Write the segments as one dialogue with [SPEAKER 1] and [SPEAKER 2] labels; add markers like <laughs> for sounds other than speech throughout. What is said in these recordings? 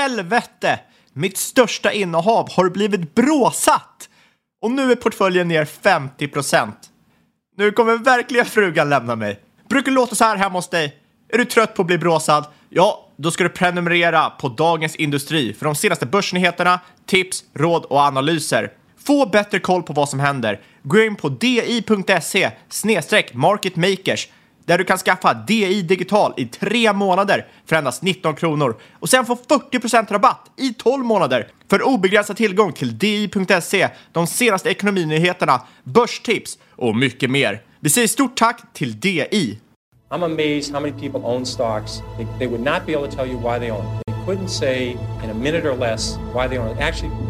[SPEAKER 1] helvete! Mitt största innehav har blivit bråsatt! Och nu är portföljen ner 50 procent. Nu kommer verkligen frugan lämna mig. Brukar låta så här hemma hos dig. Är du trött på att bli bråsad? Ja, då ska du prenumerera på Dagens Industri för de senaste börsnyheterna, tips, råd och analyser. Få bättre koll på vad som händer. Gå in på di.se marketmakers där du kan skaffa DI digital i tre månader för endast 19 kronor och sen få 40% rabatt i 12 månader för obegränsad tillgång till di.se, de senaste ekonominyheterna, börstips och mycket mer. Vi säger stort tack till DI.
[SPEAKER 2] I'm amazed how many people own stocks. They, they would not be able to tell you why they own. They couldn't say in a minute or less why they own. Actually,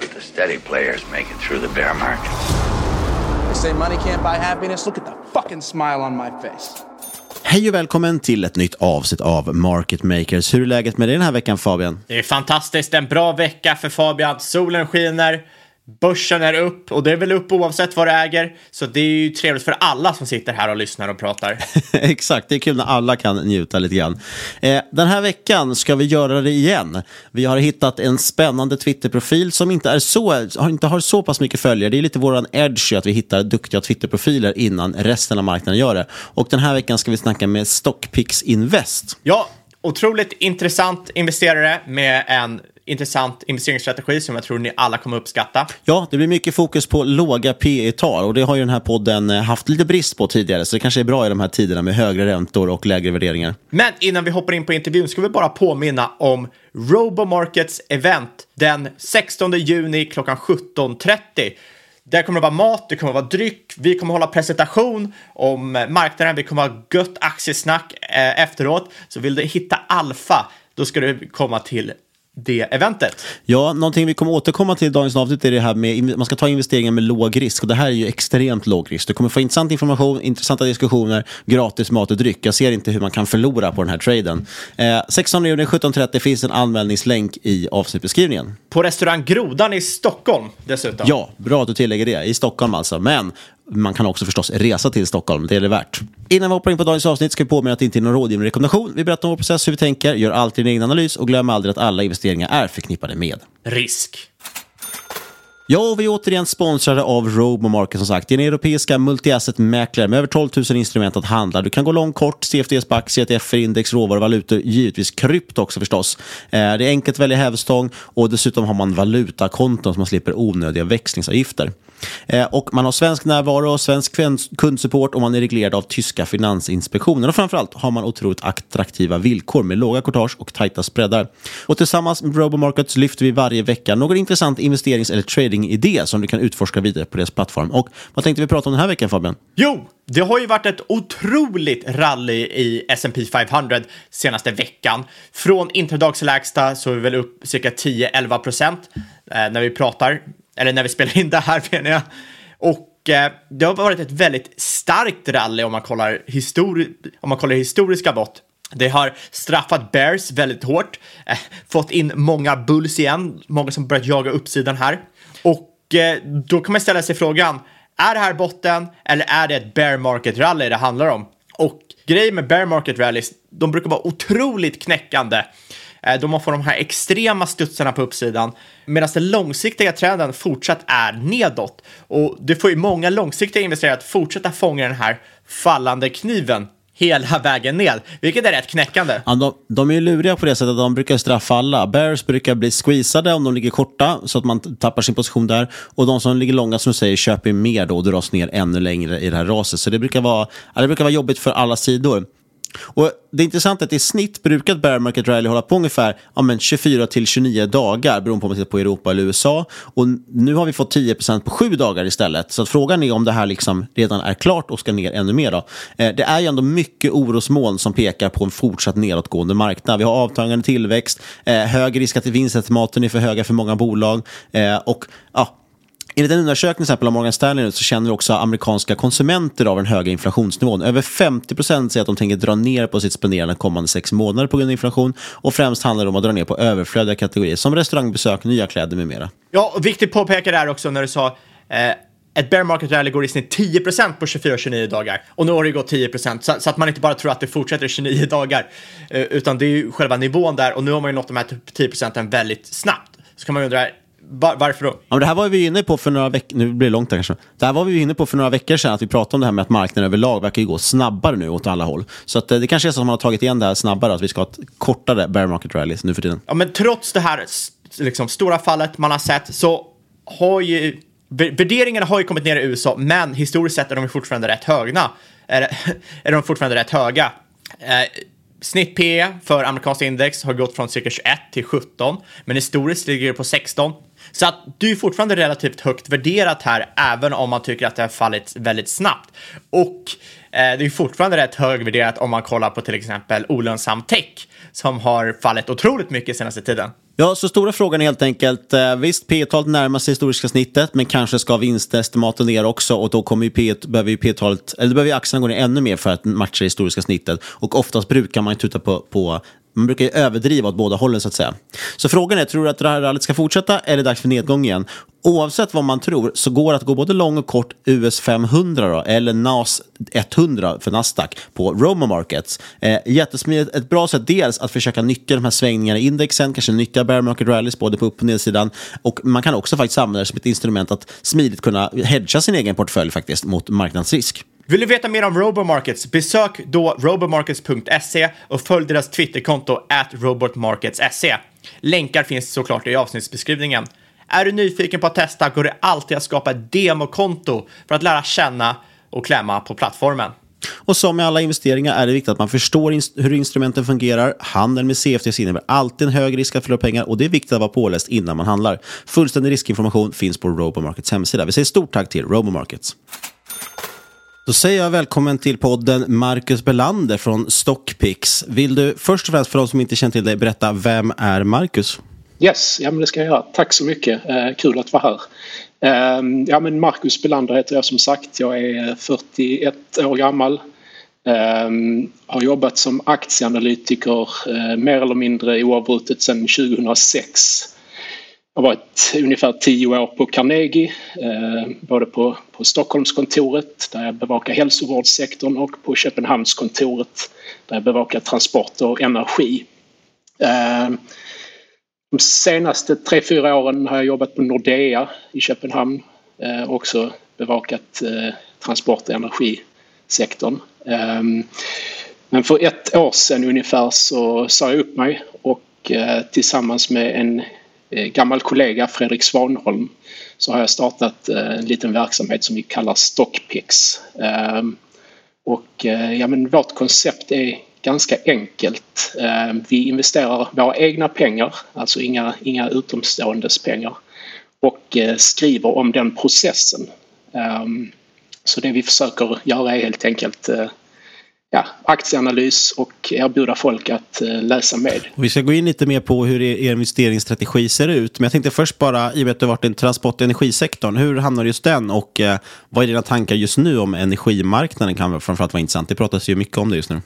[SPEAKER 3] the steady players make it through the bear market.
[SPEAKER 4] They say money can't buy happiness. Look at the fucking smile on my face.
[SPEAKER 5] Hej och välkommen till ett nytt avsnitt av Market Makers. Hur är läget med dig den här veckan Fabian?
[SPEAKER 1] Det är fantastiskt, en bra vecka för Fabian. Solen skiner, börsen är upp och det är väl upp oavsett vad du äger. Så det är ju trevligt för alla som sitter här och lyssnar och pratar. <laughs>
[SPEAKER 5] Exakt, det är kul när alla kan njuta lite grann. Eh, den här veckan ska vi göra det igen. Vi har hittat en spännande Twitterprofil som inte, är så, inte har så pass mycket följare. Det är lite våran edge att vi hittar duktiga Twitterprofiler innan resten av marknaden gör det. Och den här veckan ska vi snacka med Stockpix Invest.
[SPEAKER 1] Ja, otroligt intressant investerare med en intressant investeringsstrategi som jag tror ni alla kommer uppskatta.
[SPEAKER 5] Ja, det blir mycket fokus på låga P tal och det har ju den här podden eh, haft lite brist på tidigare, så det kanske är bra i de här tiderna med högre räntor och lägre värderingar.
[SPEAKER 1] Men innan vi hoppar in på intervjun ska vi bara påminna om Robomarkets event den 16 juni klockan 17.30. Där kommer det vara mat, det kommer vara dryck, vi kommer hålla presentation om marknaden, vi kommer ha gött aktiesnack eh, efteråt. Så vill du hitta alfa, då ska du komma till det eventet.
[SPEAKER 5] Ja, någonting vi kommer återkomma till i dagens avsnitt är det här med man ska ta investeringar med låg risk och det här är ju extremt låg risk. Du kommer få intressant information, intressanta diskussioner, gratis mat och dryck. Jag ser inte hur man kan förlora på den här traden. Eh, 16 juni 17.30 finns en anmälningslänk i avsnittbeskrivningen.
[SPEAKER 1] På restaurang Grodan i Stockholm dessutom.
[SPEAKER 5] Ja, bra att du tillägger det. I Stockholm alltså. Men man kan också förstås resa till Stockholm, det är det värt. Innan vi hoppar in på dagens avsnitt ska vi påminna att det inte är någon rådgivande rekommendation. Vi berättar om vår process, hur vi tänker, gör alltid din egen analys och glöm aldrig att alla investeringar är förknippade med
[SPEAKER 1] Risk.
[SPEAKER 5] Ja, och vi är återigen sponsrade av Robomarket som sagt. Det är en europeiska multi-asset-mäklare med över 12 000 instrument att handla. Du kan gå lång, kort, CFDS, SPAC, CTF, index, råvaror, valutor, givetvis krypto också förstås. Eh, det är enkelt att välja hävstång och dessutom har man valutakonton så man slipper onödiga växlingsavgifter. Eh, och man har svensk närvaro, svensk kundsupport och man är reglerad av tyska finansinspektionen. Och framförallt har man otroligt attraktiva villkor med låga courtage och tajta spreadar. Och tillsammans med Robomarkets lyfter vi varje vecka någon intressant investerings eller trading idé som du kan utforska vidare på deras plattform. Och vad tänkte vi prata om den här veckan Fabian?
[SPEAKER 1] Jo, det har ju varit ett otroligt rally i S&P 500 senaste veckan. Från interdagslägsta så är vi väl upp cirka 10-11 procent eh, när vi pratar eller när vi spelar in det här <laughs> menar jag. Och eh, det har varit ett väldigt starkt rally om man kollar, histori om man kollar historiska mått. Det har straffat Bears väldigt hårt, eh, fått in många bulls igen, många som börjat jaga uppsidan här. Och eh, då kan man ställa sig frågan, är det här botten eller är det ett bear market rally det handlar om? Och grejen med bear market rallys, de brukar vara otroligt knäckande. Då man får de här extrema studsarna på uppsidan medan den långsiktiga trenden fortsatt är nedåt. Och det får ju många långsiktiga investerare att fortsätta fånga den här fallande kniven hela vägen ner, vilket är rätt knäckande.
[SPEAKER 5] Ja, de, de är ju luriga på det sättet att de brukar straffa alla. Bears brukar bli squeezade om de ligger korta så att man tappar sin position där. Och de som ligger långa som du säger köper mer då och dras ner ännu längre i det här raset. Så det brukar vara, ja, det brukar vara jobbigt för alla sidor. Och det är intressant att i snitt brukar ett bear market rally hålla på ungefär ja, men 24 till 29 dagar beroende på om man tittar på Europa eller USA. Och nu har vi fått 10% på sju dagar istället. Så att frågan är om det här liksom redan är klart och ska ner ännu mer. Då. Eh, det är ju ändå mycket orosmoln som pekar på en fortsatt nedåtgående marknad. Vi har avtagande tillväxt, eh, hög risk att vinstestimaten är för höga för många bolag eh, och ja, Enligt en undersökning till exempel av Morgan Stanley så känner också amerikanska konsumenter av den höga inflationsnivån. Över 50 procent säger att de tänker dra ner på sitt spenderande kommande sex månader på grund av inflation. Och främst handlar det om att dra ner på överflödiga kategorier som restaurangbesök, nya kläder med mera.
[SPEAKER 1] Ja, och viktigt påpeka där också när du sa eh, ett bear market rally går i snitt 10% på 24-29 dagar. Och nu har det gått 10 så, så, att man inte bara tror att det fortsätter i 29 dagar. Eh, utan det är ju själva nivån där och nu har man ju nått de här typ 10 procenten väldigt snabbt. Så kan man undra, var, varför då?
[SPEAKER 5] Ja, det här var vi inne på för några veckor, nu blir det långt här kanske. Det här var vi inne på för några veckor sedan, att vi pratade om det här med att marknaden överlag verkar gå snabbare nu åt alla håll. Så att, eh, det kanske är så att man har tagit igen det här snabbare, att vi ska ha ett kortare bear market rally nu för tiden.
[SPEAKER 1] Ja, men trots det här liksom, stora fallet man har sett så har ju värderingarna har ju kommit ner i USA, men historiskt sett är de fortfarande rätt höga. Är, <laughs> är de fortfarande rätt höga. Eh, Snitt P för amerikanska index har gått från cirka 21 till 17, men historiskt ligger det på 16. Så att du är fortfarande relativt högt värderat här, även om man tycker att det har fallit väldigt snabbt. Och eh, det är fortfarande rätt högvärderat om man kollar på till exempel olönsam tech som har fallit otroligt mycket senaste tiden.
[SPEAKER 5] Ja, så stora frågan är helt enkelt, eh, visst P-talet närmar sig historiska snittet, men kanske ska vinstestimaten ner också och då kommer ju P, behöver ju P-talet, eller behöver ju aktierna gå ner ännu mer för att matcha det historiska snittet. Och oftast brukar man ju tuta på, på man brukar ju överdriva åt båda hållen så att säga. Så frågan är, tror du att det här rallyt ska fortsätta eller är det dags för nedgång igen? Oavsett vad man tror så går det att gå både lång och kort US 500 då, eller NAS 100 för Nasdaq på Roma Markets. Eh, jättesmidigt, ett bra sätt dels att försöka nyttja de här svängningarna i indexen, kanske nyttja bear market rallies både på upp och nedsidan. Och man kan också faktiskt använda det som ett instrument att smidigt kunna hedga sin egen portfölj faktiskt mot marknadsrisk.
[SPEAKER 1] Vill du veta mer om Robomarkets? Besök då robomarkets.se och följ deras Twitterkonto at robotmarkets.se. Länkar finns såklart i avsnittsbeskrivningen. Är du nyfiken på att testa går det alltid att skapa ett demokonto för att lära känna och klämma på plattformen.
[SPEAKER 5] Och som med alla investeringar är det viktigt att man förstår inst hur instrumenten fungerar. Handeln med CFDs innebär alltid en hög risk att förlora pengar och det är viktigt att vara påläst innan man handlar. Fullständig riskinformation finns på Robomarkets hemsida. Vi säger stort tack till Robomarkets. Då säger jag välkommen till podden Marcus Belander från Stockpix. Vill du först och främst för de som inte känner till dig berätta, vem är Marcus?
[SPEAKER 6] Yes, ja, men det ska jag göra. Tack så mycket. Eh, kul att vara här. Eh, ja, men Marcus Belander heter jag som sagt. Jag är 41 år gammal. Eh, har jobbat som aktieanalytiker eh, mer eller mindre oavbrutet sedan 2006. Jag har varit ungefär tio år på Carnegie, eh, både på, på Stockholmskontoret där jag bevakar hälsovårdssektorn och på Köpenhamnskontoret där jag bevakar transport och energi. Eh, de senaste tre, fyra åren har jag jobbat på Nordea i Köpenhamn. Eh, också bevakat eh, transport och energisektorn. Eh, men för ett år sedan ungefär så sa jag upp mig och eh, tillsammans med en Eh, gammal kollega Fredrik Svanholm så har jag startat eh, en liten verksamhet som vi kallar Stockpix. Ehm, och eh, ja, men vårt koncept är ganska enkelt. Ehm, vi investerar våra egna pengar, alltså inga, inga utomståendes pengar och skriver om den processen. Ehm, så det vi försöker göra är helt enkelt ja, aktieanalys och erbjuda folk att eh, läsa med.
[SPEAKER 5] Vi ska gå in lite mer på hur er investeringsstrategi ser ut. Men jag tänkte först bara, i och med att du har varit i transport och energisektorn, hur hamnar just den och eh, vad är dina tankar just nu om energimarknaden kan framförallt vara intressant. Det pratas ju mycket om det just nu.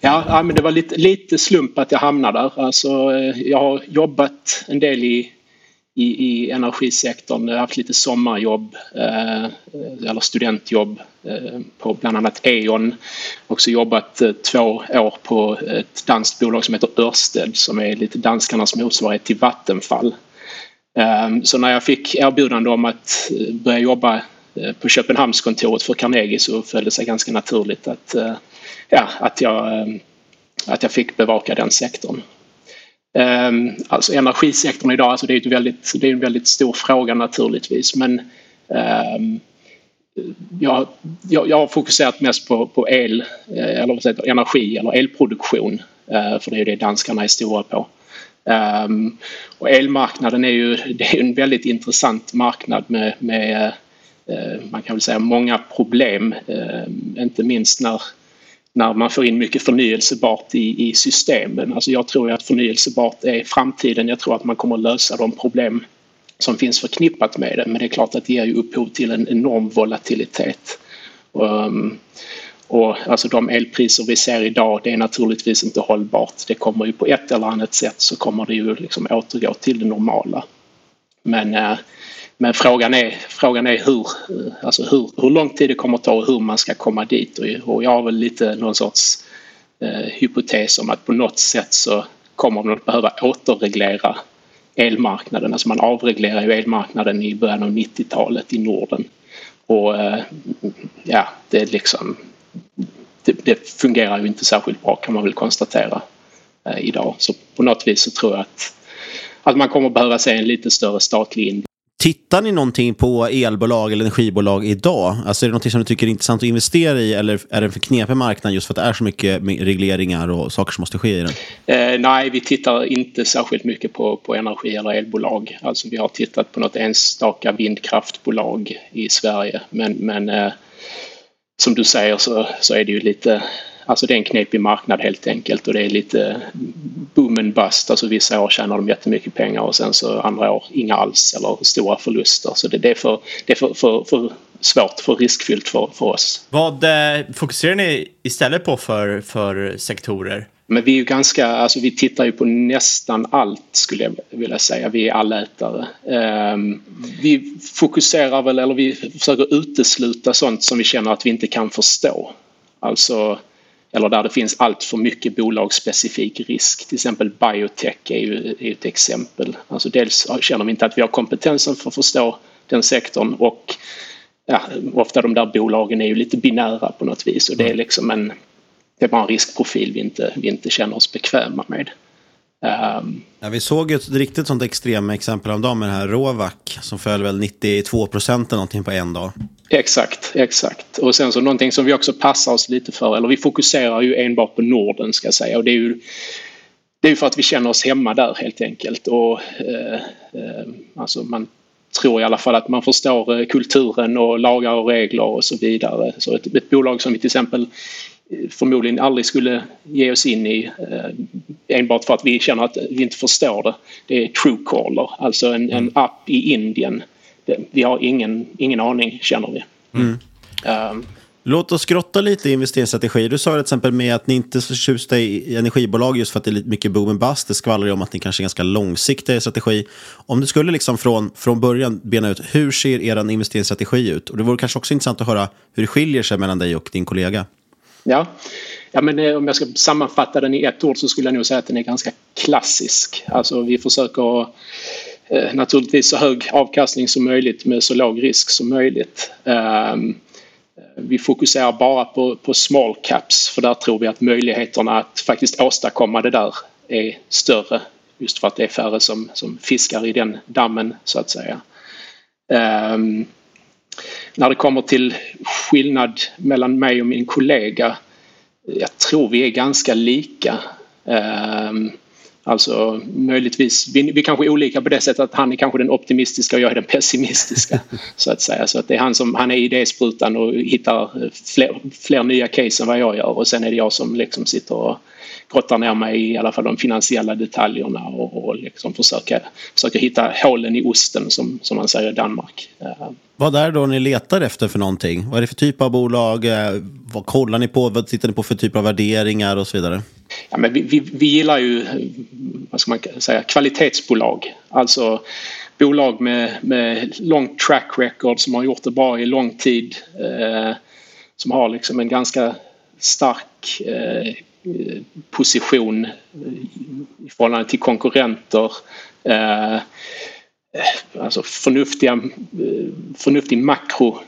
[SPEAKER 6] Ja, ja men det var lite, lite slump att jag hamnade där. Alltså, eh, jag har jobbat en del i i, i energisektorn. Jag har haft lite sommarjobb eh, eller studentjobb eh, på bland annat E.ON. Också jobbat eh, två år på ett danskt bolag som heter Ørsted som är lite danskarnas motsvarighet till Vattenfall. Ehm, så när jag fick erbjudande om att eh, börja jobba eh, på Köpenhamnskontoret för Carnegie så föll det sig ganska naturligt att, eh, ja, att, jag, att jag fick bevaka den sektorn. Ehm, alltså energisektorn idag, alltså det är, ett väldigt, det är en väldigt stor fråga naturligtvis men ehm, jag, jag, jag har fokuserat mest på, på el, eh, eller vad säger, energi eller elproduktion. Eh, för det är det danskarna är stora på. Um, och elmarknaden är ju det är en väldigt intressant marknad med, med uh, man kan väl säga många problem. Uh, inte minst när, när man får in mycket förnyelsebart i, i systemen. Alltså jag tror att förnyelsebart är framtiden. Jag tror att man kommer att lösa de problem som finns förknippat med det. Men det är klart att det ger ju upphov till en enorm volatilitet. Um, och alltså de elpriser vi ser idag det är naturligtvis inte hållbart. Det kommer ju på ett eller annat sätt så kommer det ju liksom återgå till det normala. Men, eh, men frågan är, frågan är hur, eh, alltså hur, hur lång tid det kommer att ta och hur man ska komma dit. Och, jag har väl lite någon sorts eh, hypotes om att på något sätt så kommer man att behöva återreglera elmarknaden. Alltså man avreglerar ju elmarknaden i början av 90-talet i Norden. Och eh, ja, det är liksom det, det, fungerar ju inte särskilt bra kan man väl konstatera eh, idag. Så på något vis så tror jag att, att man kommer behöva se en lite större statlig in.
[SPEAKER 5] Tittar ni någonting på elbolag eller energibolag idag? Alltså är det någonting som du tycker är intressant att investera i eller är det en för knepig marknad just för att det är så mycket regleringar och saker som måste ske i den?
[SPEAKER 6] Eh, nej, vi tittar inte särskilt mycket på, på energi eller elbolag. Alltså vi har tittat på något enstaka vindkraftbolag i Sverige men, men eh, som du säger så, så är det ju lite Alltså det är en knepig marknad helt enkelt och det är lite boom and bust. Alltså vissa år tjänar de jättemycket pengar och sen så andra år inga alls eller stora förluster. Så det, det är, för, det är för, för, för svårt, för riskfyllt för, för oss.
[SPEAKER 1] Vad eh, fokuserar ni istället på för, för sektorer?
[SPEAKER 6] Men vi är ju ganska, alltså vi tittar ju på nästan allt skulle jag vilja säga. Vi är allätare. Um, vi fokuserar väl, eller vi försöker utesluta sånt som vi känner att vi inte kan förstå. Alltså, eller där det finns allt för mycket bolagsspecifik risk. Till exempel biotech är ju, är ett exempel. Alltså dels känner vi inte att vi har kompetensen för att förstå den sektorn och ja, ofta de där bolagen är ju lite binära på något vis och det är liksom en det är bara en riskprofil vi inte, vi inte känner oss bekväma med. Um,
[SPEAKER 5] ja, vi såg ett riktigt sånt extrem exempel om dagen med den här Rovac som föll väl 92 procent eller någonting på en dag.
[SPEAKER 6] Exakt, exakt. Och sen så någonting som vi också passar oss lite för, eller vi fokuserar ju enbart på Norden ska jag säga och det är ju det är för att vi känner oss hemma där helt enkelt och eh, eh, alltså man tror i alla fall att man förstår eh, kulturen och lagar och regler och så vidare. Så ett, ett bolag som vi till exempel förmodligen aldrig skulle ge oss in i eh, enbart för att vi känner att vi inte förstår det. Det är Truecaller, alltså en, en mm. app i Indien. Vi har ingen, ingen aning känner vi. Mm.
[SPEAKER 5] Um, Låt oss grotta lite i investeringsstrategier. Du sa till exempel med att ni inte är så förtjusta i energibolag just för att det är lite mycket boom and bust. Det skvallrar ju om att ni kanske är ganska långsiktiga i strategi. Om du skulle liksom från, från början bena ut, hur ser er investeringsstrategi ut? Och det vore kanske också intressant att höra hur det skiljer sig mellan dig och din kollega.
[SPEAKER 6] Ja. ja, men eh, om jag ska sammanfatta den i ett ord så skulle jag nog säga att den är ganska klassisk. Alltså vi försöker eh, naturligtvis så hög avkastning som möjligt med så låg risk som möjligt. Eh, vi fokuserar bara på, på small caps för där tror vi att möjligheterna att faktiskt åstadkomma det där är större just för att det är färre som, som fiskar i den dammen så att säga. Eh, när det kommer till skillnad mellan mig och min kollega, jag tror vi är ganska lika. Um, Alltså möjligtvis, vi, vi kanske är olika på det sättet att han är kanske den optimistiska och jag är den pessimistiska. <laughs> så att säga. Så att det är han som, han är idésprutan och hittar fler, fler nya case än vad jag gör och sen är det jag som liksom sitter och grottar ner mig i, alla fall de finansiella detaljerna och, och liksom försöker, försöker hitta hålen i osten som, som man säger i Danmark.
[SPEAKER 5] Vad är det då ni letar efter för någonting? Vad är det för typ av bolag? Eh, vad kollar ni på? Vad tittar ni på för typ av värderingar och så vidare?
[SPEAKER 6] Ja, men vi, vi, vi gillar ju vad ska man säga, kvalitetsbolag. Alltså bolag med, med långt track record som har gjort det bra i lång tid. Eh, som har liksom en ganska stark eh, Eh, position eh, i förhållande till konkurrenter. Eh, alltså förnuftiga, förnuftig makro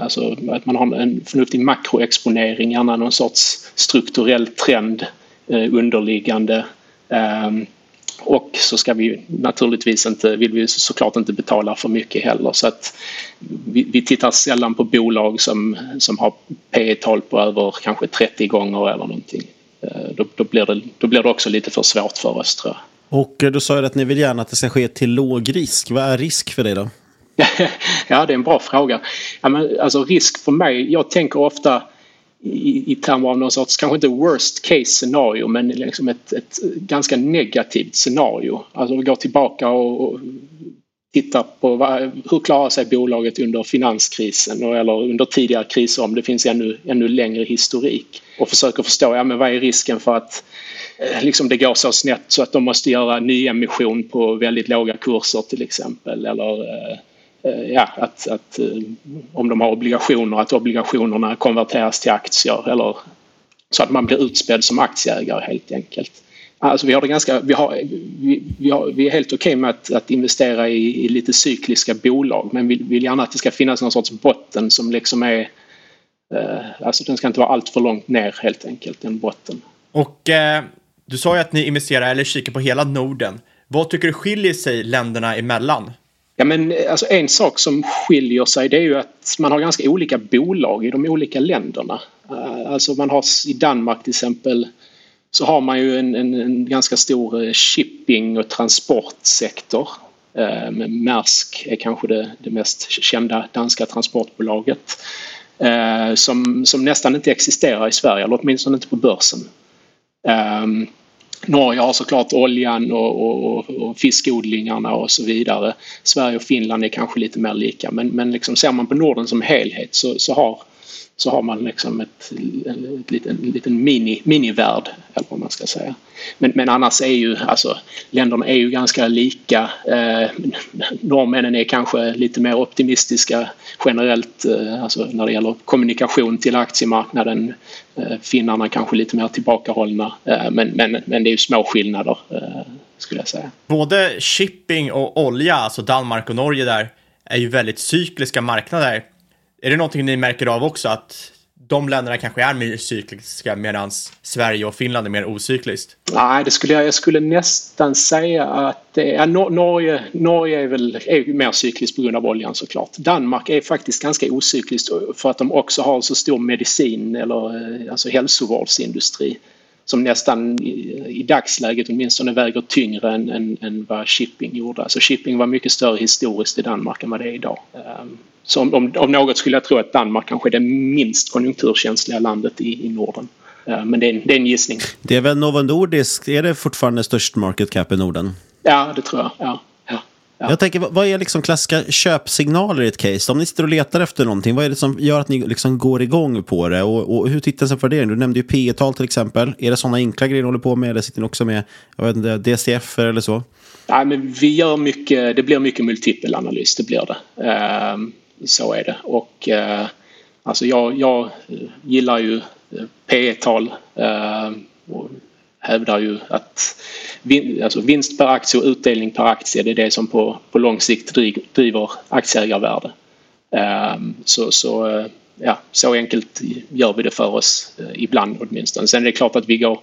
[SPEAKER 6] Alltså att man har en förnuftig makroexponering, gärna någon sorts strukturell trend underliggande. Och så ska vi naturligtvis inte, vill vi såklart inte betala för mycket heller så att vi, vi tittar sällan på bolag som, som har P tal på över kanske 30 gånger eller någonting. Eh, då, då, blir det, då blir det också lite för svårt för oss tror jag.
[SPEAKER 5] Och eh, du sa ju att ni vill gärna att det ska ske till låg risk. Vad är risk för det då? <laughs>
[SPEAKER 6] ja, det är en bra fråga. Ja, men, alltså risk för mig, jag tänker ofta i, i termer av någon sorts, kanske inte worst case scenario men liksom ett, ett ganska negativt scenario. Alltså vi går tillbaka och, och tittar på vad, hur klarar sig bolaget under finanskrisen eller under tidigare kriser om det finns ännu, ännu längre historik. Och försöker förstå ja, men vad är risken för att eh, liksom det går så snett så att de måste göra nyemission på väldigt låga kurser till exempel. Eller eh, eh, ja, att, att om de har obligationer att obligationerna konverteras till aktier eller så att man blir utspädd som aktieägare helt enkelt. Alltså vi har det ganska, vi, har, vi, vi, har, vi är helt okej okay med att, att investera i, i, lite cykliska bolag men vi vill gärna att det ska finnas någon sorts botten som liksom är eh, Alltså den ska inte vara allt för långt ner helt enkelt, den botten.
[SPEAKER 1] Och eh, du sa ju att ni investerar eller kikar på hela Norden. Vad tycker du skiljer sig länderna emellan?
[SPEAKER 6] Ja, men alltså en sak som skiljer sig det är ju att man har ganska olika bolag i de olika länderna. Eh, alltså man har i Danmark till exempel så har man ju en, en, en ganska stor eh, shipping och transportsektor. Eh, Maersk är kanske det, det mest kända danska transportbolaget. Eh, som, som nästan inte existerar i Sverige, eller åtminstone inte på börsen. Ehm, Norge har såklart oljan och, och, och, fiskodlingarna och så vidare. Sverige och Finland är kanske lite mer lika men, men liksom ser man på Norden som helhet så, så har så har man liksom ett, ett liten, liten mini, minivärld, eller vad man ska säga. Men, men annars är ju, alltså, länderna är ju ganska lika. Eh, norrmännen är kanske lite mer optimistiska generellt eh, alltså när det gäller kommunikation till aktiemarknaden. Eh, finnarna kanske lite mer tillbakahållna. Eh, men, men, men det är ju små skillnader, eh, skulle jag säga.
[SPEAKER 1] Både shipping och olja, alltså Danmark och Norge där, är ju väldigt cykliska marknader. Är det någonting ni märker av också, att de länderna kanske är mer cykliska medan Sverige och Finland är mer ocykliskt?
[SPEAKER 6] Nej, det skulle jag, jag skulle nästan säga att ja, Norge, Norge är väl är mer cykliskt på grund av oljan såklart. Danmark är faktiskt ganska ocykliskt för att de också har så stor medicin eller eh, alltså hälsovårdsindustri som nästan i, i dagsläget åtminstone väger tyngre än, än, än vad shipping gjorde. Alltså shipping var mycket större historiskt i Danmark än vad det är idag. Um, så om, om, om något skulle jag tro att Danmark kanske är det minst konjunkturkänsliga landet i, i Norden. Uh, men det är, det är en gissning.
[SPEAKER 5] Det är väl Novo Nordisk, är det fortfarande störst market cap i Norden?
[SPEAKER 6] Ja, det tror jag. Ja.
[SPEAKER 5] Ja. Jag tänker, vad är liksom klassiska köpsignaler i ett case? Om ni sitter och letar efter någonting, vad är det som gör att ni liksom går igång på det? Och, och hur tittar ni på det? Du nämnde ju P tal till exempel. Är det sådana enkla grejer ni håller på med? Eller sitter ni också med jag vet inte, DCF eller så?
[SPEAKER 6] Ja, men vi gör mycket, det blir mycket multipelanalys, det blir det. Uh, så är det. Och eh, alltså jag, jag eh, gillar ju eh, P tal eh, och hävdar ju att vin, alltså vinst per aktie och utdelning per aktie det är det som på, på lång sikt driver aktieägarvärde. Så, så, ja, så enkelt gör vi det för oss ibland åtminstone. Sen är det klart att vi går,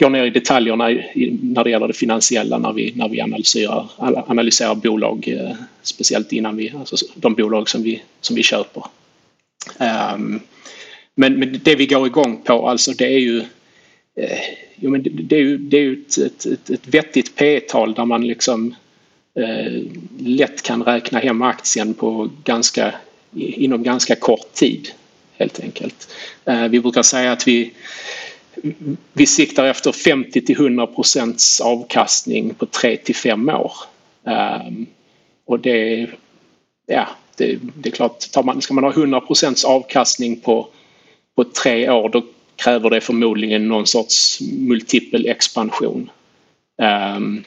[SPEAKER 6] går ner i detaljerna när det gäller det finansiella när vi, när vi analyserar, analyserar bolag, eh, speciellt innan vi, alltså de bolag som vi, som vi köper. Ehm, men, men det vi går igång på alltså det är ju eh, jo, men det, det, är ju, det är ju ett, ett, ett, ett vettigt P tal där man liksom eh, lätt kan räkna hem aktien på ganska, inom ganska kort tid helt enkelt. Eh, vi brukar säga att vi, vi siktar efter 50 till 100 procents avkastning på 3 till 5 år. Ehm, och det, ja, det, det är klart, tar man, ska man ha 100 procents avkastning på, på tre år då kräver det förmodligen någon sorts multipel expansion. Ehm,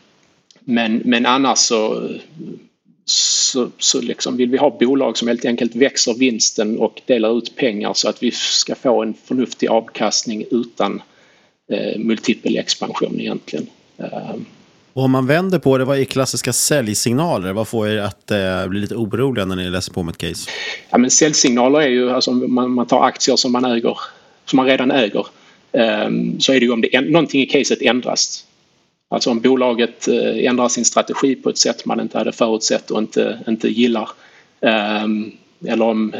[SPEAKER 6] men, men annars så, så, så liksom vill vi ha bolag som helt enkelt växer vinsten och delar ut pengar så att vi ska få en förnuftig avkastning utan eh, multipel expansion egentligen. Um,
[SPEAKER 5] och om man vänder på det, vad är klassiska säljsignaler? Vad får er att eh, bli lite oroliga när ni läser på med ett case?
[SPEAKER 6] Ja, men säljsignaler är ju alltså man, man tar aktier som man äger som man redan äger ehm, så är det ju om det, någonting i caset ändras. Alltså om bolaget eh, ändrar sin strategi på ett sätt man inte hade förutsett och inte, inte gillar. Ehm, eller om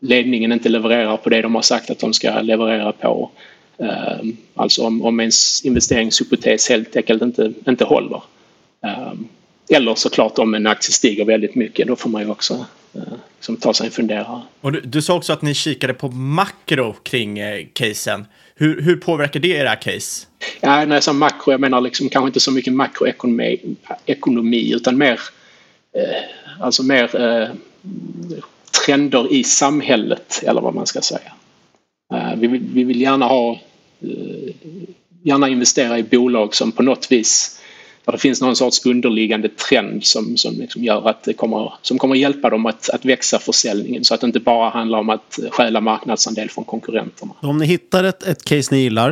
[SPEAKER 6] ledningen inte levererar på det de har sagt att de ska leverera på. Ehm, alltså om, om ens investeringshypotes helt enkelt inte, inte håller. Ehm, eller såklart om en aktie stiger väldigt mycket, då får man ju också eh, liksom ta sig en funderare.
[SPEAKER 1] Och du, du sa också att ni kikade på makro kring eh, casen. Hur, hur påverkar det era case?
[SPEAKER 6] Ja, när jag sa makro, jag menar liksom kanske inte så mycket makroekonomi ekonomi, utan mer, eh, alltså mer eh, trender i samhället eller vad man ska säga. Eh, vi, vill, vi vill gärna ha eh, gärna investera i bolag som på något vis där det finns någon sorts underliggande trend som, som liksom gör att det kommer, som kommer hjälpa dem att, att växa försäljningen så att det inte bara handlar om att stjäla marknadsandel från konkurrenterna.
[SPEAKER 5] Om ni hittar ett, ett case ni gillar,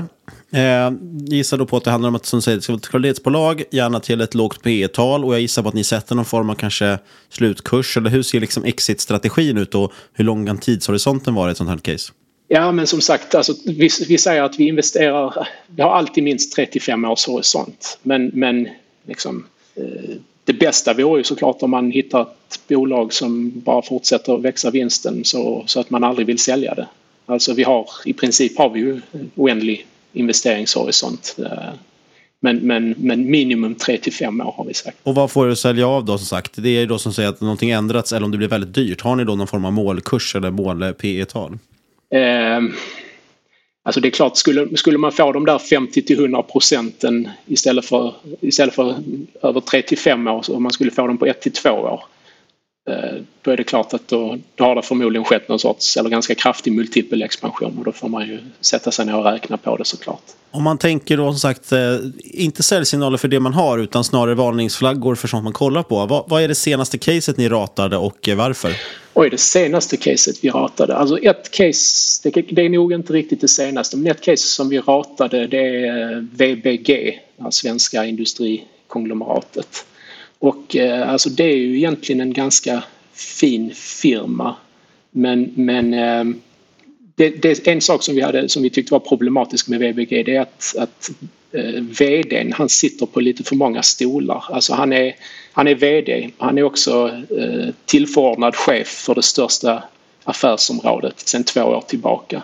[SPEAKER 5] eh, gissar då på att det handlar om att som säger, det ska vara ett kvalitetsbolag, gärna till ett lågt P tal och jag gissar på att ni sätter någon form av kanske slutkurs eller hur ser liksom exit-strategin ut och hur lång kan tidshorisonten vara i ett sånt här case?
[SPEAKER 6] Ja men som sagt, alltså, vi, vi säger att vi investerar, vi har alltid minst 35 års horisont. Men, men liksom, eh, det bästa vore ju såklart om man hittar ett bolag som bara fortsätter växa vinsten så, så att man aldrig vill sälja det. Alltså vi har i princip har vi ju oändlig investeringshorisont. Eh, men, men, men minimum 3 till 5 år har vi sagt.
[SPEAKER 5] Och vad får du sälja av då som sagt? Det är ju då som säger att någonting ändrats eller om det blir väldigt dyrt. Har ni då någon form av målkurs eller mål P tal
[SPEAKER 6] eh, Alltså det är klart, skulle, skulle man få de där 50 till 100 procenten istället för, istället för över 3 till 5 år, om man skulle få dem på 1 till 2 år. Eh, då är det klart att då, då har det förmodligen skett någon sorts, eller ganska kraftig multipelexpansion och då får man ju sätta sig ner och räkna på det såklart.
[SPEAKER 5] Om man tänker då som sagt, eh, inte säljsignaler för det man har utan snarare varningsflaggor för sånt man kollar på. Vad, vad är det senaste caset ni ratade och varför?
[SPEAKER 6] Oj, det senaste caset vi ratade. Alltså ett case, det, det, är nog inte riktigt det senaste, men ett case som vi ratade det är eh, VBG, det svenska industrikonglomeratet. Och eh, alltså det är ju egentligen en ganska fin firma. Men, men eh, det, det, är en sak som vi, hade, som vi tyckte var problematisk med VBG det är att, att eh, vdn han sitter på lite för många stolar. Alltså han är, han är vd, han är också eh, tillförordnad chef för det största affärsområdet sedan två år tillbaka.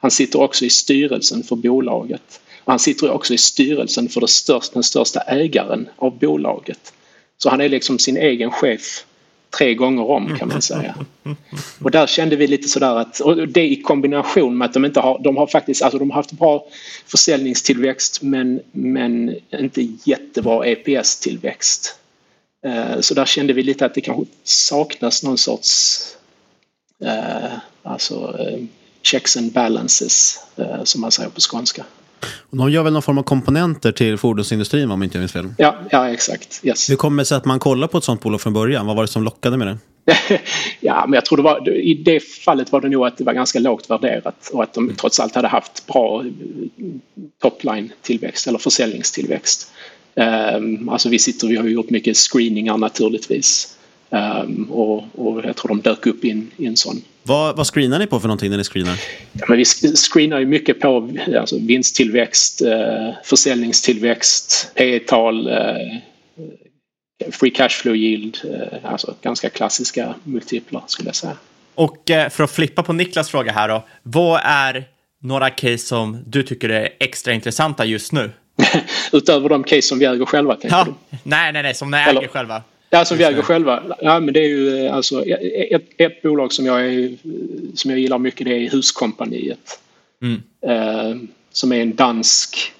[SPEAKER 6] Han sitter också i styrelsen för bolaget. Han sitter också i styrelsen för det största, den största ägaren av bolaget. Så han är liksom sin egen chef tre gånger om kan man säga. Och där kände vi lite sådär att, och det i kombination med att de inte har, de har faktiskt, alltså de har haft bra försäljningstillväxt men, men inte jättebra EPS-tillväxt. Eh, så där kände vi lite att det kanske saknas någon sorts eh, alltså eh, checks and balances som man säger på skånska.
[SPEAKER 5] De gör väl någon form av komponenter till fordonsindustrin om inte jag minns fel?
[SPEAKER 6] Ja, ja exakt. Yes.
[SPEAKER 5] Hur kommer det sig att man kollar på ett sånt bolag från början? Vad var det som lockade med det? <laughs>
[SPEAKER 6] ja, men jag tror det var, i det fallet var det nog att det var ganska lågt värderat och att de trots allt hade haft bra topline-tillväxt eller försäljningstillväxt. Um, alltså vi sitter, vi har gjort mycket screeningar naturligtvis. Um, och, och jag tror de dök upp i en, i en sån.
[SPEAKER 5] Vad, vad screenar ni på för någonting när ni screenar?
[SPEAKER 6] Ja, men vi screenar ju mycket på alltså, vinsttillväxt, eh, försäljningstillväxt, P tal eh, free cash flow yield, eh, alltså ganska klassiska multiplar skulle jag säga.
[SPEAKER 1] Och eh, för att flippa på Niklas fråga här då, vad är några case som du tycker är extra intressanta just nu? <laughs>
[SPEAKER 6] Utöver de case som vi äger själva?
[SPEAKER 1] Ja. Du? Nej, nej, nej, som ni Eller, äger själva.
[SPEAKER 6] Ja, som vi äger själva. Ja, men det är ju eh, alltså ett, ett bolag som jag, är, som jag gillar mycket det är Huskompaniet. Mm. Eh, som är en dansk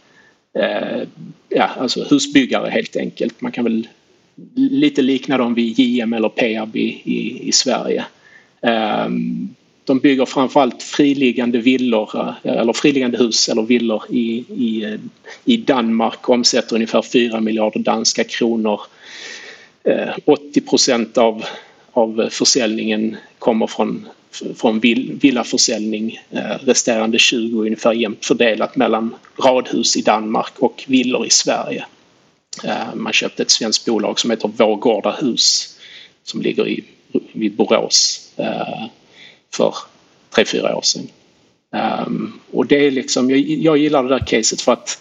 [SPEAKER 6] eh, ja, alltså husbyggare helt enkelt. Man kan väl lite likna dem vid JM eller Peab i, i, i Sverige. Eh, de bygger framförallt friliggande villor eh, eller friliggande hus eller villor i, i, i Danmark omsätter ungefär 4 miljarder danska kronor Eh, 80 procent av, av försäljningen kommer från, från villaförsäljning. Eh, resterande 20 ungefär jämnt fördelat mellan radhus i Danmark och villor i Sverige. Eh, man köpte ett svenskt bolag som heter Vårgårda hus som ligger i, vid Borås för tre fyra år sedan. Och det är liksom, jag, jag gillar det där caset för att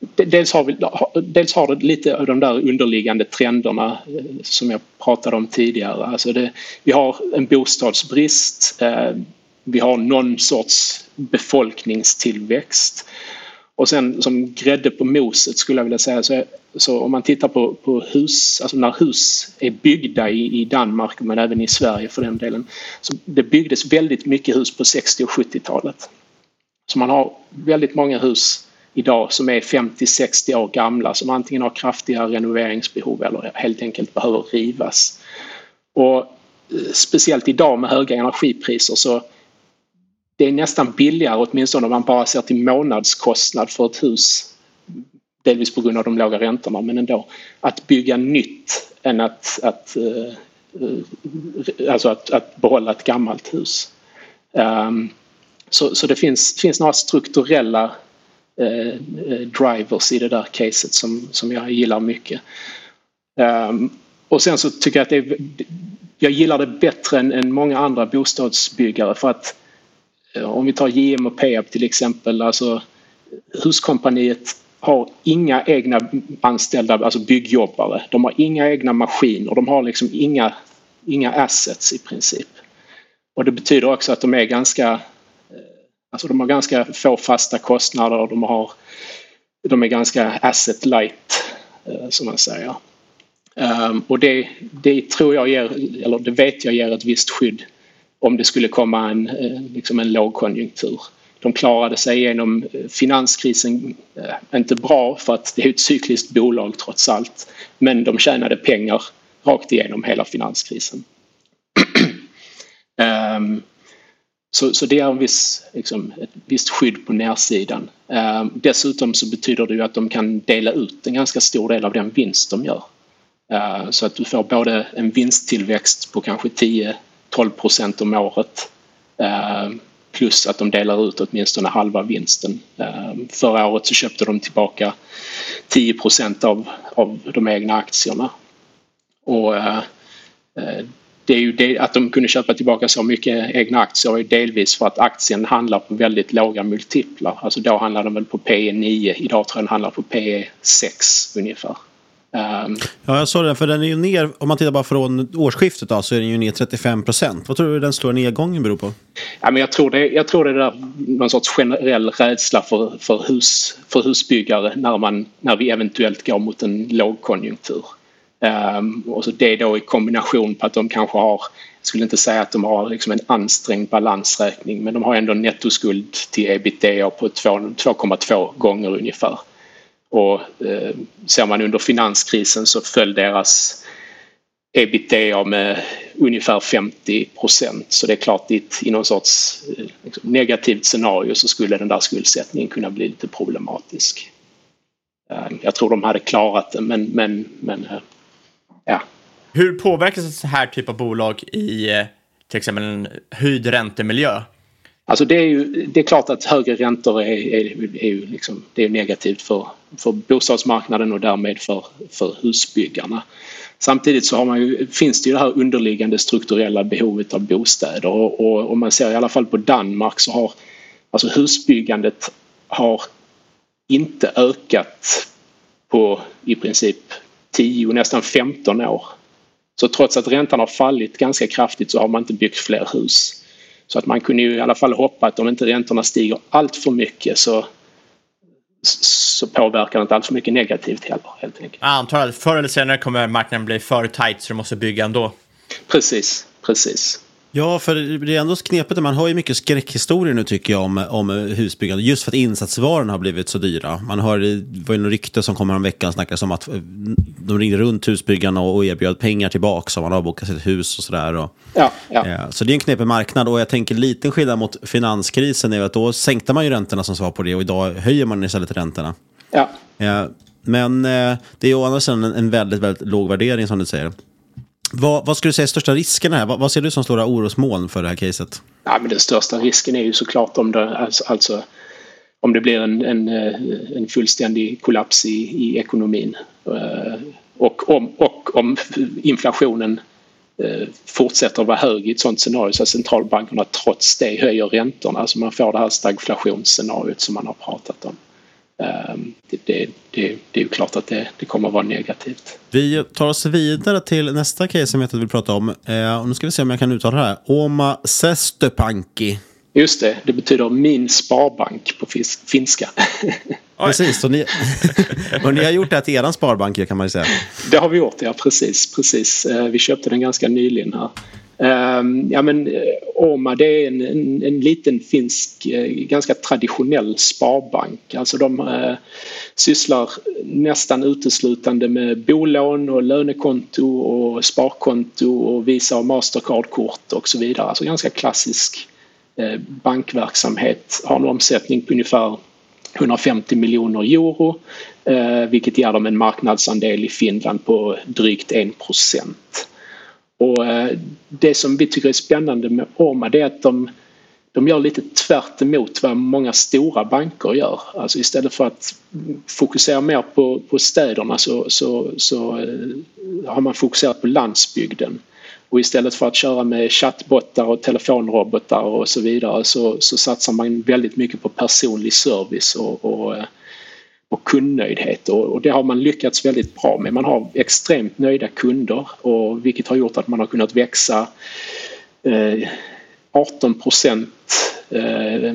[SPEAKER 6] dels har, vi, dels har det lite av de där underliggande trenderna eh, som jag pratade om tidigare. Alltså det, vi har en bostadsbrist, eh, vi har någon sorts befolkningstillväxt. Och sen som grädde på moset skulle jag vilja säga så, så om man tittar på, på hus, alltså när hus är byggda i, i Danmark men även i Sverige för den delen. Så det byggdes väldigt mycket hus på 60 och 70-talet. Så man har väldigt många hus idag som är 50-60 år gamla som antingen har kraftiga renoveringsbehov eller helt enkelt behöver rivas. Och eh, speciellt idag med höga energipriser så det är nästan billigare åtminstone om man bara ser till månadskostnad för ett hus. Delvis på grund av de låga räntorna men ändå. Att bygga nytt än att, att, eh, eh, alltså att, att behålla ett gammalt hus. Um, så, så det finns, finns några strukturella Eh, eh, drivers i det där caset som, som jag gillar mycket. Ehm, och sen så tycker jag att det är, jag gillar det bättre än, än många andra bostadsbyggare för att eh, om vi tar JM och Peab till exempel, alltså huskompaniet har inga egna anställda, alltså byggjobbare. De har inga egna maskiner, de har liksom inga, inga assets i princip. Och det betyder också att de är ganska Alltså de har ganska få fasta kostnader och de, har, de är ganska asset light eh, som man säger. Ehm, och det, det tror jag ger, eller det vet jag ger ett visst skydd om det skulle komma en, eh, liksom en lågkonjunktur. De klarade sig genom eh, finanskrisen inte bra för att det är ett cykliskt bolag trots allt. Men de tjänade pengar rakt igenom hela finanskrisen. <clears throat> Ehm, så, så det är en viss, liksom, ett visst skydd på närsidan. Eh, dessutom så betyder det ju att de kan dela ut en ganska stor del av den vinst de gör. Eh, så att du får både en vinsttillväxt på kanske 10-12 procent om året eh, plus att de delar ut åtminstone halva vinsten. Eh, förra året så köpte de tillbaka 10 procent av, av de egna aktierna. Och eh, eh det är ju det, att de kunde köpa tillbaka så mycket egna aktier är delvis för att aktien handlar på väldigt låga multiplar. Alltså då handlar den väl på PE 9, idag tror jag den handlar på PE 6 ungefär.
[SPEAKER 5] Um, ja, jag såg den, för den är ju ner, om man tittar bara från årsskiftet då, så är den ju ner 35 procent. Vad tror du den stora nedgången beror på?
[SPEAKER 6] Ja, men jag, tror det, jag tror det är någon sorts generell rädsla för, för, hus, för husbyggare när, man, när vi eventuellt går mot en lågkonjunktur. Um, och så det då i kombination på att de kanske har, jag skulle inte säga att de har liksom en ansträngd balansräkning men de har ändå nettoskuld till ebitda på 2,2 gånger ungefär. Och eh, ser man under finanskrisen så föll deras ebitda med ungefär 50 procent. Så det är klart i, i någon sorts eh, liksom, negativt scenario så skulle den där skuldsättningen kunna bli lite problematisk. Ehm, jag tror de hade klarat det men, men, men eh, ja.
[SPEAKER 1] Hur påverkas ett så här typ av bolag i eh, till exempel en höjd räntemiljö?
[SPEAKER 6] Alltså det är ju det är klart att högre räntor är, är, är ju liksom, det är negativt för, för bostadsmarknaden och därmed för, för husbyggarna. Samtidigt så har man ju, finns det ju det här underliggande strukturella behovet av bostäder och, och om man ser i alla fall på Danmark så har alltså husbyggandet har inte ökat på i princip 10, nästan 15 år. Så trots att räntan har fallit ganska kraftigt så har man inte byggt fler hus. Så att man kunde ju i alla fall hoppa att om inte räntorna stiger allt för mycket så, så påverkar det inte allt för mycket negativt heller helt enkelt.
[SPEAKER 1] Jag antar att förr eller senare kommer marknaden bli för tight så du måste bygga ändå.
[SPEAKER 6] Precis, precis.
[SPEAKER 5] Ja, för det är ändå knepigt. Man hör ju mycket skräckhistorier nu tycker jag om, om husbyggande. Just för att insatsvarorna har blivit så dyra. Man hör, det var ju något rykte som kom en veckan snackades om att eh, de ringde runt husbyggarna och erbjöd pengar tillbaka om man avbokat sitt hus och sådär. Och,
[SPEAKER 6] ja, ja.
[SPEAKER 5] ja, så det är en knepig marknad och jag tänker liten skillnad mot finanskrisen är att då sänkte man ju räntorna som svar på det och idag höjer man istället räntorna.
[SPEAKER 6] Ja.
[SPEAKER 5] ja men eh, det är å andra sidan en, en väldigt, väldigt låg värdering som du säger. Vad, vad skulle du säga är största risken här? Vad, vad, ser du som stora orosmoln för det här caset?
[SPEAKER 6] Ja, men den största risken är ju såklart om det, alltså, alltså om det blir en, en, eh, en fullständig kollaps i, i ekonomin. Eh, och om, och om inflationen eh, fortsätter att vara hög i ett sådant scenario så att centralbankerna trots det höjer räntorna. så man får det här stagflationsscenariot som man har pratat om. Ehm, det, det, det, det är ju klart att det, kommer att vara negativt.
[SPEAKER 5] Vi tar oss vidare till nästa case som jag vill prata om. Eh, och nu ska vi se om jag kan uttala det här. Oma Sestöpanki.
[SPEAKER 6] Just det, det betyder min sparbank på finska. <laughs>
[SPEAKER 5] Precis, och ni, <laughs> och ni har gjort det till er sparbank kan man ju säga.
[SPEAKER 6] Det har vi gjort, ja precis. precis. Eh, vi köpte den ganska nyligen här. Ehm, ja men eh, Oma det är en, en, en, liten finsk eh, ganska traditionell sparbank. Alltså de eh, sysslar nästan uteslutande med bolån och lönekonto och sparkonto och Visa och Mastercard-kort och så vidare. Alltså ganska klassisk eh, bankverksamhet. Har en omsättning på ungefär 150 miljoner euro eh, vilket ger dem en marknadsandel i Finland på drygt 1 procent. Och eh, det som vi tycker är spännande med Orma det är att de, de gör lite tvärt emot vad många stora banker gör. Alltså istället för att fokusera mer på, på städerna så, så, så eh, har man fokuserat på landsbygden. Och istället för att köra med chattbottar och telefonrobotar och så vidare så, så satsar man väldigt mycket på personlig service och, och eh, och kundnöjdhet och, och det har man lyckats väldigt bra med. Man har extremt nöjda kunder och vilket har gjort att man har kunnat växa eh, 18 procent eh,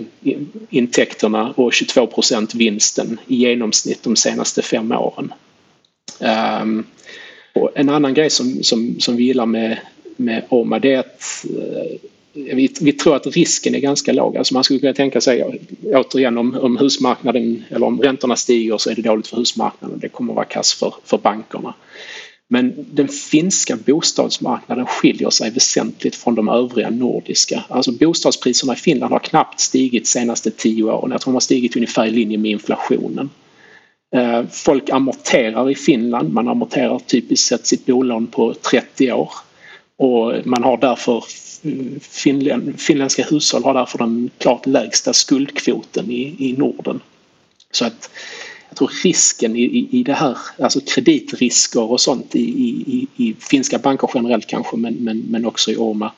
[SPEAKER 6] intäkterna och 22 procent vinsten i genomsnitt de senaste fem åren. Um, och en annan grej som, som, som vi gillar med, med Oma det är att eh, vi, vi, tror att risken är ganska låg. Alltså man skulle kunna tänka sig återigen om, om husmarknaden eller om räntorna stiger så är det dåligt för husmarknaden. Det kommer att vara kass för, för bankerna. Men den finska bostadsmarknaden skiljer sig väsentligt från de övriga nordiska. Alltså bostadspriserna i Finland har knappt stigit de senaste tio åren. Jag tror de har stigit ungefär i linje med inflationen. Eh, folk amorterar i Finland. Man amorterar typiskt sett sitt bolån på 30 år. Och man har därför finländska hushåll har därför den klart lägsta skuldkvoten i, i Norden. Så att jag tror risken i, i, i det här, alltså kreditrisker och sånt i, i, i finska banker generellt kanske men, men, men också i Orma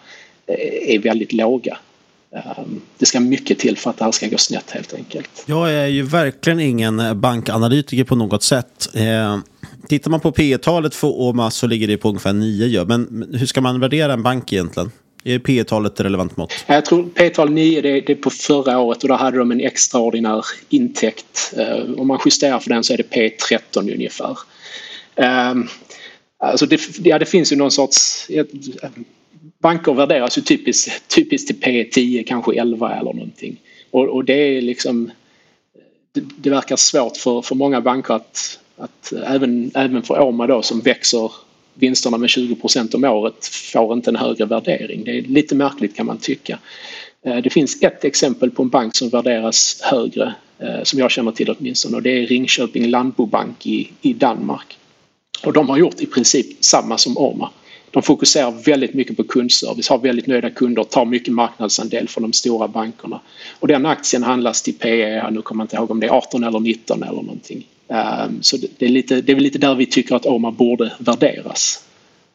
[SPEAKER 6] eh, är väldigt låga. Ehm, det ska mycket till för att det här ska gå snett helt enkelt.
[SPEAKER 5] Jag är ju verkligen ingen bankanalytiker på något sätt. Ehm, Tittar man på P talet för Oma så ligger det på ungefär 9. Men hur ska man värdera en bank egentligen? Är P talet ett relevant mått?
[SPEAKER 6] Jag tror P-tal 9 det, det är på förra året och då hade de en extraordinär intäkt. Uh, om man justerar för den så är det P13 ungefär. Ehm, alltså det, ja, det finns ju någon sorts... banker värderas ju typiskt, typiskt till P10, kanske 11 eller någonting. Och, och det är liksom... Det, det, verkar svårt för, för många banker att, att även, även för Åma då som växer vinsterna med 20% om året får inte en högre värdering. Det är lite märkligt kan man tycka. Eh, det finns ett exempel på en bank som värderas högre eh, som jag känner till åtminstone och det är Ringköping Landbobank i, i Danmark. Och de har gjort i princip samma som Orma. De fokuserar väldigt mycket på kundservice, har väldigt nöjda kunder, tar mycket marknadsandel från de stora bankerna. Och den aktien handlas till PE, nu kommer jag inte ihåg om det är 18 eller 19 eller någonting. Ehm, så det är, lite, det är väl lite där vi tycker att OMA borde värderas.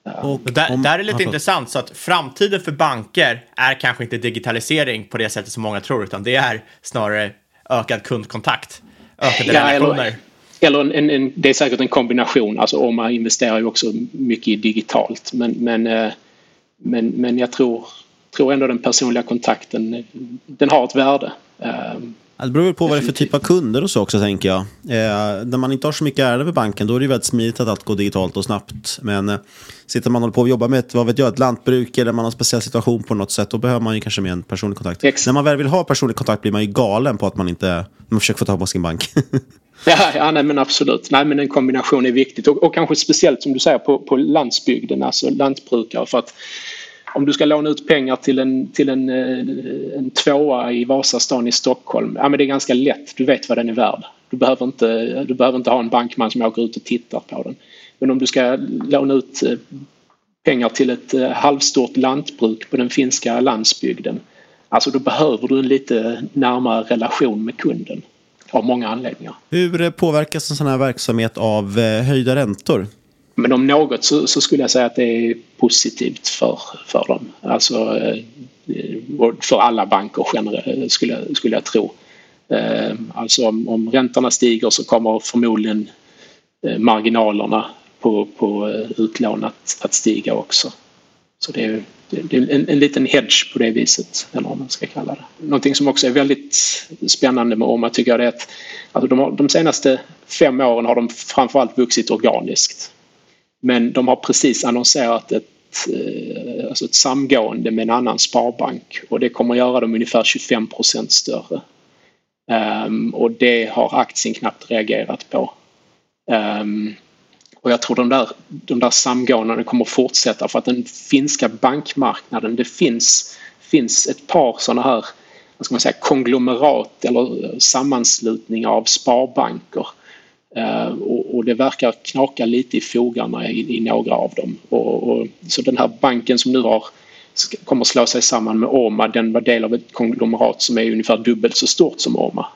[SPEAKER 1] Ehm, och där, där är lite alltså. intressant, så att framtiden för banker är kanske inte digitalisering på det sättet som många tror, utan det är snarare ökad kundkontakt, ökade ja, relationer.
[SPEAKER 6] Eller, eller en, en, en, det är säkert en kombination, alltså OMA investerar ju också mycket i digitalt, men, men, eh, men, men jag tror, tror ändå den personliga kontakten, den har ett värde.
[SPEAKER 5] Det beror på vad det är för typ av kunder och så också tänker jag. Eh, när man inte har så mycket ärende med banken då är det väldigt smidigt att allt går digitalt och snabbt. Men eh, sitter man och håller på och jobbar med ett, vad vet jag, ett lantbruk eller man har en speciell situation på något sätt då behöver man ju kanske mer en personlig kontakt. Ex när man väl vill ha personlig kontakt blir man ju galen på att man inte man försöker få tag på sin bank. <laughs>
[SPEAKER 6] ja, ja nej, men absolut. Nej, men en kombination är viktigt och, och kanske speciellt som du säger på, på landsbygden, alltså lantbrukare. För att om du ska låna ut pengar till en, till en, eh, en tvåa i Vasastan i Stockholm, ja men det är ganska lätt. Du vet vad den är värd. Du behöver, inte, du behöver inte ha en bankman som åker ut och tittar på den. Men om du ska låna ut eh, pengar till ett eh, halvstort lantbruk på den finska landsbygden, alltså då behöver du en lite närmare relation med kunden av många anledningar.
[SPEAKER 5] Hur påverkas en sån här verksamhet av höjda räntor?
[SPEAKER 6] Men om något så, så, skulle jag säga att det är positivt för, för dem. Alltså eh, för alla banker generellt skulle, skulle jag tro. Eh, alltså om, om räntorna stiger så kommer förmodligen eh, marginalerna på, på utlån att, att stiga också. Så det är, det är en, en liten hedge på det viset, eller vad man ska kalla det. Någonting som också är väldigt spännande med Oma tycker jag är att alltså de, har, de senaste fem åren har de framförallt vuxit organiskt. Men de har precis annonserat ett, eh, alltså ett samgående med en annan sparbank och det kommer att göra dem ungefär 25 procent större. Um, och det har aktien knappt reagerat på. Um, och jag tror de där, de där samgåendena kommer fortsätta för att den finska bankmarknaden, det finns, finns ett par sådana här vad ska man säga, konglomerat eller sammanslutningar av sparbanker. Uh, och, och, det verkar knaka lite i fogarna i, i några av dem. Och, och, så den här banken som nu har kommer slå sig samman med Oma. Den var del av ett konglomerat som är ungefär dubbelt så stort som Oma.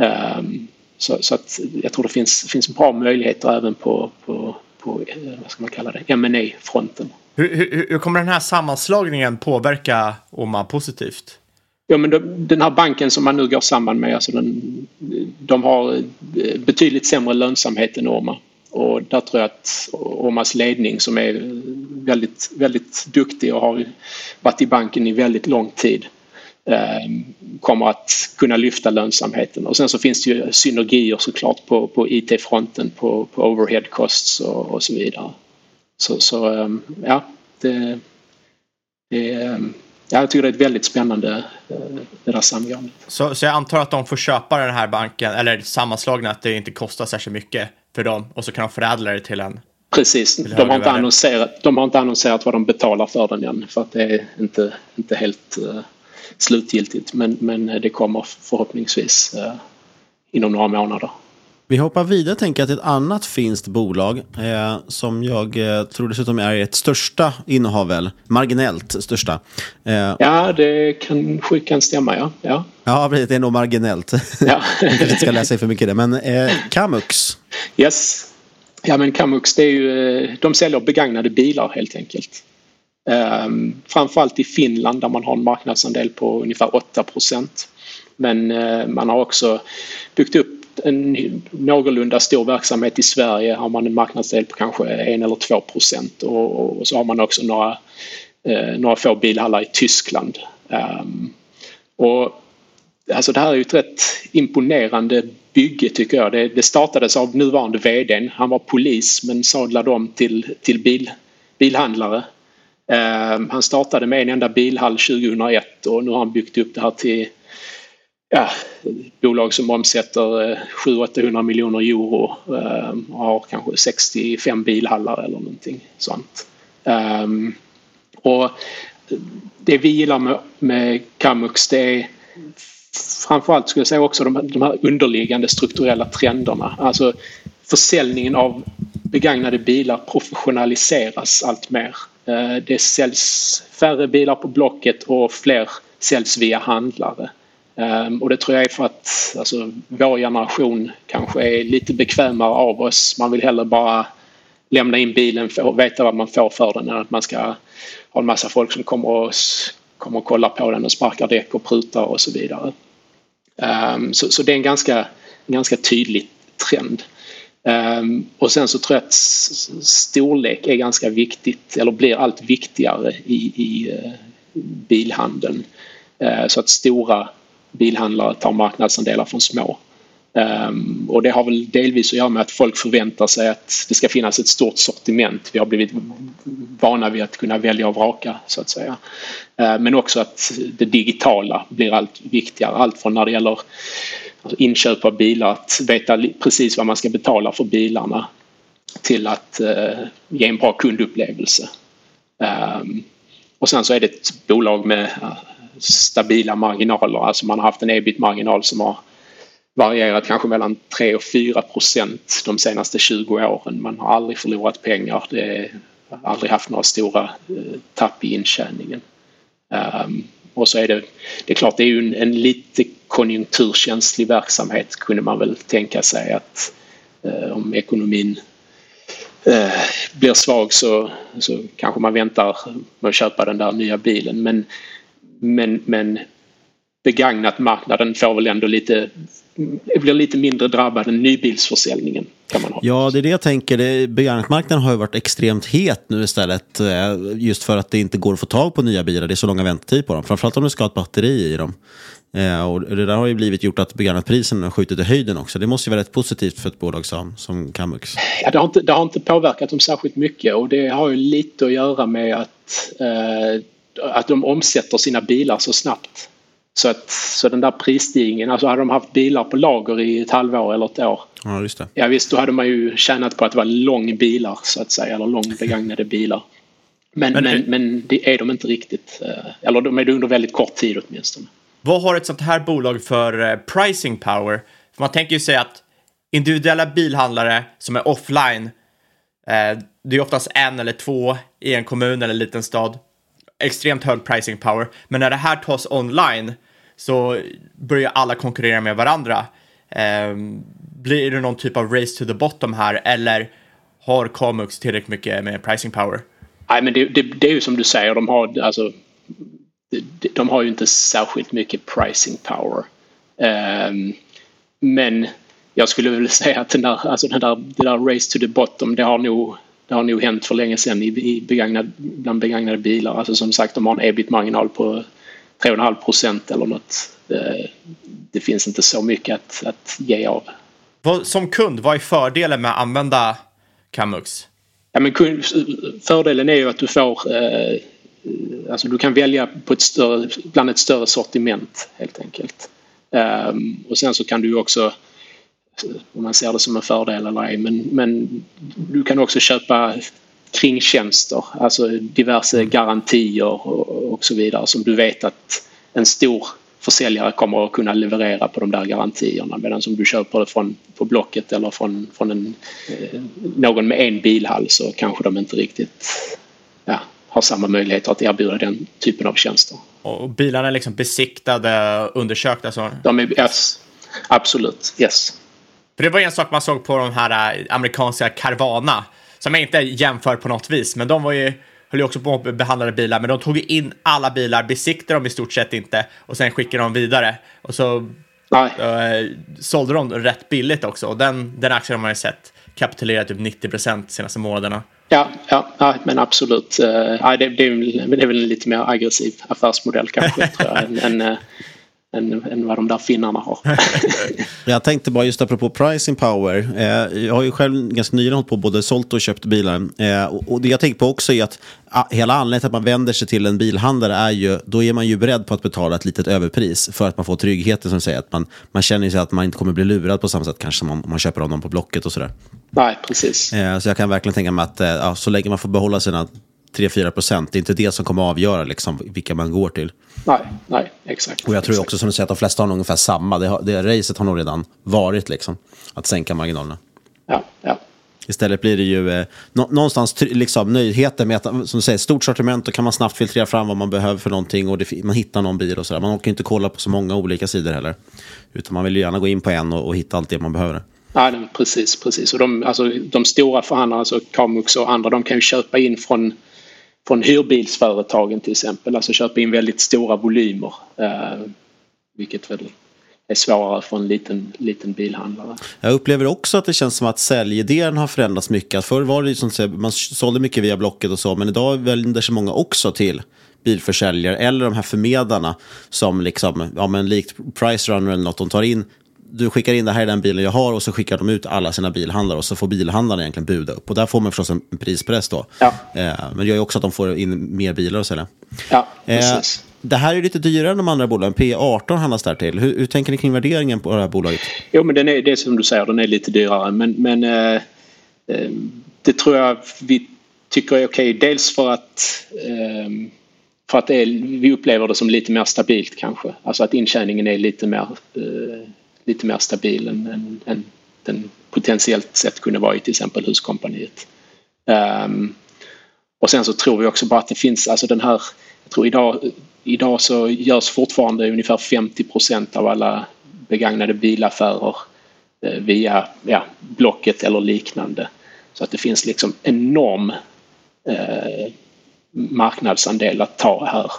[SPEAKER 6] Um, ehm, så, så, att jag tror det finns, finns bra möjligheter även på, på, på eh, vad ska man kalla det, ma fronten
[SPEAKER 1] hur, hur, hur, kommer den här sammanslagningen påverka Oma positivt?
[SPEAKER 6] Ja, men den här banken som man nu går samman med, alltså den, de har eh, betydligt sämre lönsamhet än Orma. Och där tror jag att Ormas ledning som är väldigt, väldigt duktig och har varit i banken i väldigt lång tid eh, kommer att kunna lyfta lönsamheten. Och sen så finns det ju synergier såklart på, på IT-fronten, på, på overhead costs och, och så vidare. Så, så eh, ja, det, det, ja, jag tycker det är ett väldigt spännande eh, det där samgåendet.
[SPEAKER 1] Så, så jag antar att de får köpa den här banken, eller sammanslagna, att det inte kostar särskilt mycket för dem och så kan de förädla det till en
[SPEAKER 6] Precis, de har, inte annonserat, de har inte annonserat vad de betalar för den än för att det är inte, inte helt uh, slutgiltigt men, men det kommer förhoppningsvis uh, inom några månader.
[SPEAKER 5] Vi hoppar vidare tänker jag till ett annat finskt bolag eh, som jag eh, tror dessutom är ert största innehav, väl? Marginellt största.
[SPEAKER 6] Eh, ja, det kanske kan stämma, ja. Ja,
[SPEAKER 5] ja det är nog marginellt. Ja. <laughs> jag kanske ska läsa för mycket det, men eh, Kamux.
[SPEAKER 6] Yes. Ja, men Kamux, det är ju, eh, de säljer begagnade bilar helt enkelt. Um, framförallt i Finland där man har en marknadsandel på ungefär 8% Men uh, man har också byggt upp en någorlunda stor verksamhet i Sverige har man en marknadsdel på kanske en eller två procent och, och, så har man också några, eh, några få bilhallar i Tyskland. Um, och alltså det här är ju ett rätt imponerande bygge tycker jag. Det, det startades av nuvarande vdn. Han var polis men sadlade om till, till bil, bilhandlare. Um, han startade med en enda bilhall 2001 och nu har han byggt upp det här till ja, bolag som omsätter eh, 700-800 miljoner euro eh, och har kanske 65 bilhallar eller någonting sånt. Ehm, och det vi gillar med, med Kamux det är framförallt skulle jag säga också de, de här underliggande strukturella trenderna. Alltså försäljningen av begagnade bilar professionaliseras allt mer. Eh, det säljs färre bilar på Blocket och fler säljs via handlare. Um, och det tror jag är för att alltså, vår generation kanske är lite bekvämare av oss. Man vill hellre bara lämna in bilen och veta vad man får för den än att man ska ha en massa folk som kommer och, kommer och kollar på den och sparkar däck och prutar och så vidare. Um, så, så, det är en ganska, en ganska tydlig trend. Um, och sen så tror jag att storlek är ganska viktigt eller blir allt viktigare i, i uh, bilhandeln. Uh, så att stora bilhandlare tar marknadsandelar från små. Um, och det har väl delvis att göra med att folk förväntar sig att det ska finnas ett stort sortiment. Vi har blivit vana vid att kunna välja och vraka så att säga. Uh, men också att det digitala blir allt viktigare. Allt från när det gäller inköp av bilar, att veta precis vad man ska betala för bilarna till att uh, ge en bra kundupplevelse. Um, och sen så är det ett bolag med stabila marginaler. Alltså man har haft en ebit-marginal som har varierat kanske mellan 3 och 4 procent de senaste 20 åren. Man har aldrig förlorat pengar. Det har aldrig haft några stora eh, tapp i intjäningen. Ehm, och så är det, det är klart det är ju en, en lite konjunkturkänslig verksamhet kunde man väl tänka sig att eh, om ekonomin eh, blir svag så, så kanske man väntar med att köpa den där nya bilen. Men men, men begagnat-marknaden får väl ändå lite blir lite mindre drabbad än nybilsförsäljningen. Kan man ha.
[SPEAKER 5] Ja, det är det jag tänker. Begagnatmarknaden har ju varit extremt het nu istället. eh, Just för att det inte går att få tag på nya bilar. Det är så långa väntetider på dem. Framförallt om du ska ha ett batteri i dem. Eh, Och det där har ju blivit gjort att begagnatpriserna har skjutit i höjden också. Det måste ju vara rätt positivt för ett bolag som, som Kamux.
[SPEAKER 6] Ja, det, har inte, det har inte påverkat dem särskilt mycket och det har ju lite att göra med att, eh, att de omsätter sina bilar så snabbt. Så, att, så den där prisstigningen, alltså hade de haft bilar på lager i ett halvår eller ett år.
[SPEAKER 5] Ja, just det.
[SPEAKER 6] Ja visst, då hade man ju tjänat på att det var lång bilar så att säga, eller lång begagnade bilar. Men,
[SPEAKER 1] Men-
[SPEAKER 6] men, men, det är de inte riktigt. eh, Eller de är det under väldigt kort tid åtminstone.
[SPEAKER 1] Vad har ett sånt här bolag för eh, pricing power? För man tänker ju sig att individuella bilhandlare som är offline, eh, det är oftast en eller två i en kommun eller liten stad, extremt hög pricing power. Men när det här tas online så börjar alla konkurrera med varandra. Ehm, blir det någon typ av race to the bottom här eller har Kamux tillräckligt mycket med pricing power?
[SPEAKER 6] Nej men det, det, det är ju som du säger, de har alltså de, de har ju inte särskilt mycket pricing power. Um, men jag skulle väl <laughs> säga att den där, alltså den där, det där race to the bottom det har nog, det har nog hänt för länge sedan i, i begagnad, bland begagnade bilar. Alltså som sagt de har en ebit-marginal på 3,5 procent eller något. Det, det finns inte så mycket att, att ge av.
[SPEAKER 1] Som kund, vad är fördelen med att använda Kamux?
[SPEAKER 6] Ja, men fördelen är ju att du får eh, alltså du kan välja på ett större, bland ett större sortiment helt enkelt. Ehm, och sen så kan du också om man ser det som en fördel eller ej men, men du kan också köpa kringtjänster, alltså diverse garantier och, och så vidare som du vet att en stor försäljare kommer att kunna leverera på de där garantierna medan om du köper det från på Blocket eller från, från en, eh, någon med en bilhall så kanske de inte riktigt ja, har samma möjligheter att erbjuda den typen av tjänster.
[SPEAKER 1] Och bilarna är liksom besiktade, undersökta. Så.
[SPEAKER 6] De är, yes, absolut, yes.
[SPEAKER 1] För det var en sak man såg på de här äh, amerikanska Carvana, som jag inte jämför på något vis, men de var ju, höll ju också på att behandla bilar, men de tog in alla bilar, besiktade dem i stort sett inte och sen skickade de vidare. Och så
[SPEAKER 6] Nej.
[SPEAKER 1] eh, sålde de rätt billigt också. Och den, den aktien har man ju sett kapitulera typ 90 procent senaste månaderna.
[SPEAKER 6] Ja, ja, ja men absolut. Uh, det, det, är, väl- en lite mer aggressiv affärsmodell kanske <laughs> tror jag, än, än, eh, än, än vad de där finnarna har. <laughs>
[SPEAKER 5] Jag tänkte bara just apropå pricing power. Eh, jag har ju själv ganska nyligen hållit på både sålt och köpt bilar. Eh, och, och det jag tänker på också är att ah, hela anledningen till att man vänder sig till en bilhandlare är ju, då är man ju beredd på att betala ett litet överpris för att man får tryggheten som säger att man, man känner sig att man inte kommer bli lurad på samma sätt kanske som om man köper av någon på Blocket och sådär.
[SPEAKER 6] Nej, precis.
[SPEAKER 5] Eh, så jag kan verkligen tänka mig att eh, ja, så länge man får behålla sina 3-4 procent, det är inte det som kommer avgöra liksom, vilka man går till.
[SPEAKER 6] Nej, nej, exakt.
[SPEAKER 5] Och jag tror
[SPEAKER 6] exakt.
[SPEAKER 5] också som du säger att de flesta har nog ungefär samma. Det, har, det racet har nog redan varit liksom, att sänka marginalerna.
[SPEAKER 6] Ja, ja.
[SPEAKER 5] Istället blir det ju eh, nå- någonstans liksom, nöjdheten med att, som du säger, stort sortiment, då kan man snabbt filtrera fram vad man behöver för någonting och det, man hittar någon bil och sådär. Man orkar inte kolla på så många olika sidor heller. Utan man vill ju gärna gå in på en och, och hitta allt det man behöver.
[SPEAKER 6] Ja, nej, precis, precis. Och de, alltså, de stora förhandlarna, alltså Kamux och andra, de kan ju köpa in från, från hyrbilsföretagen till exempel. Alltså köpa in väldigt stora volymer. Eh, vilket väl är svårare för en liten, liten bilhandlare.
[SPEAKER 5] Jag upplever också att det känns som att säljidén har förändrats mycket. Förr var det ju som att man sålde mycket via Blocket och så, men idag vänder sig många också till bilförsäljare eller de här förmedlarna som liksom, ja men likt Price Runner eller något, de tar in du skickar in det här är den bilen jag har och så skickar de ut alla sina bilhandlare och så får bilhandlarna egentligen buda upp. Och där får man förstås en prispress då.
[SPEAKER 6] Ja.
[SPEAKER 5] Eh, men det gör ju också att de får in mer bilar att sälja.
[SPEAKER 6] Ja,
[SPEAKER 5] Eh,
[SPEAKER 6] precis.
[SPEAKER 5] det här är lite dyrare än de andra bolagen. P18 handlas där till. Hur, hur tänker ni kring värderingen på det här bolaget?
[SPEAKER 6] Jo, men den är, det är som du säger, den är lite dyrare. Men, men eh, eh, det tror jag vi tycker är okej. Dels för att, eh, för att är, vi upplever det som lite mer stabilt kanske. Alltså att intjäningen är lite mer, eh, lite mer stabil än, än, än den potentiellt sett kunde vara i till exempel Huskompaniet. Um, och sen så tror vi också bara att det finns, alltså den här, jag tror idag, idag så görs fortfarande ungefär 50 procent av alla begagnade bilaffärer eh, via ja, Blocket eller liknande. Så att det finns liksom enorm eh, marknadsandel att ta här.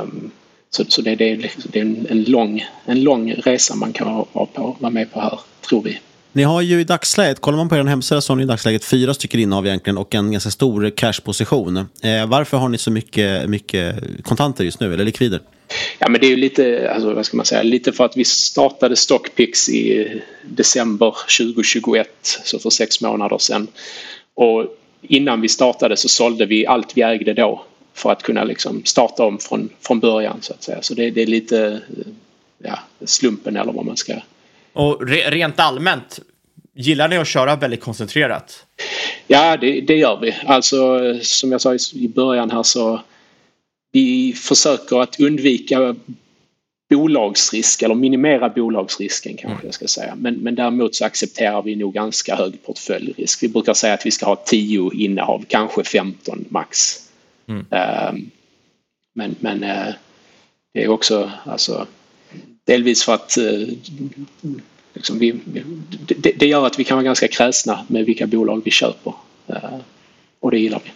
[SPEAKER 6] Um, så, så det, det, är, det är en, en, lång, en lång resa man kan vara, på, vara med på här, tror vi.
[SPEAKER 5] Ni har ju i dagsläget, kollar man på er hemsida så har ni i dagsläget fyra stycken innehav egentligen och en ganska stor cashposition. Eh, varför har ni så mycket, mycket kontanter just nu, eller likvider?
[SPEAKER 6] Ja men det är ju lite, alltså, vad ska man säga, lite för att vi startade Stockpix i december 2021, så för sex månader sedan. Och innan vi startade så sålde vi allt vi ägde då för att kunna liksom starta om från, från början så att säga. Så det, det är lite ja, slumpen eller vad man ska...
[SPEAKER 1] Och re, rent allmänt, gillar ni att köra väldigt koncentrerat?
[SPEAKER 6] Ja, det, det gör vi. Alltså som jag sa i början här så vi försöker att undvika bolagsrisk eller minimera bolagsrisken kanske mm. jag ska säga. Men, men däremot så accepterar vi nog ganska hög portföljrisk. Vi brukar säga att vi ska ha 10 innehav, kanske 15 max. Mm. Uh, men men uh, det är också alltså delvis för att uh, liksom vi, det, det, gör att vi kan vara ganska kräsna med vilka bolag vi köper. Eh, och det gillar vi.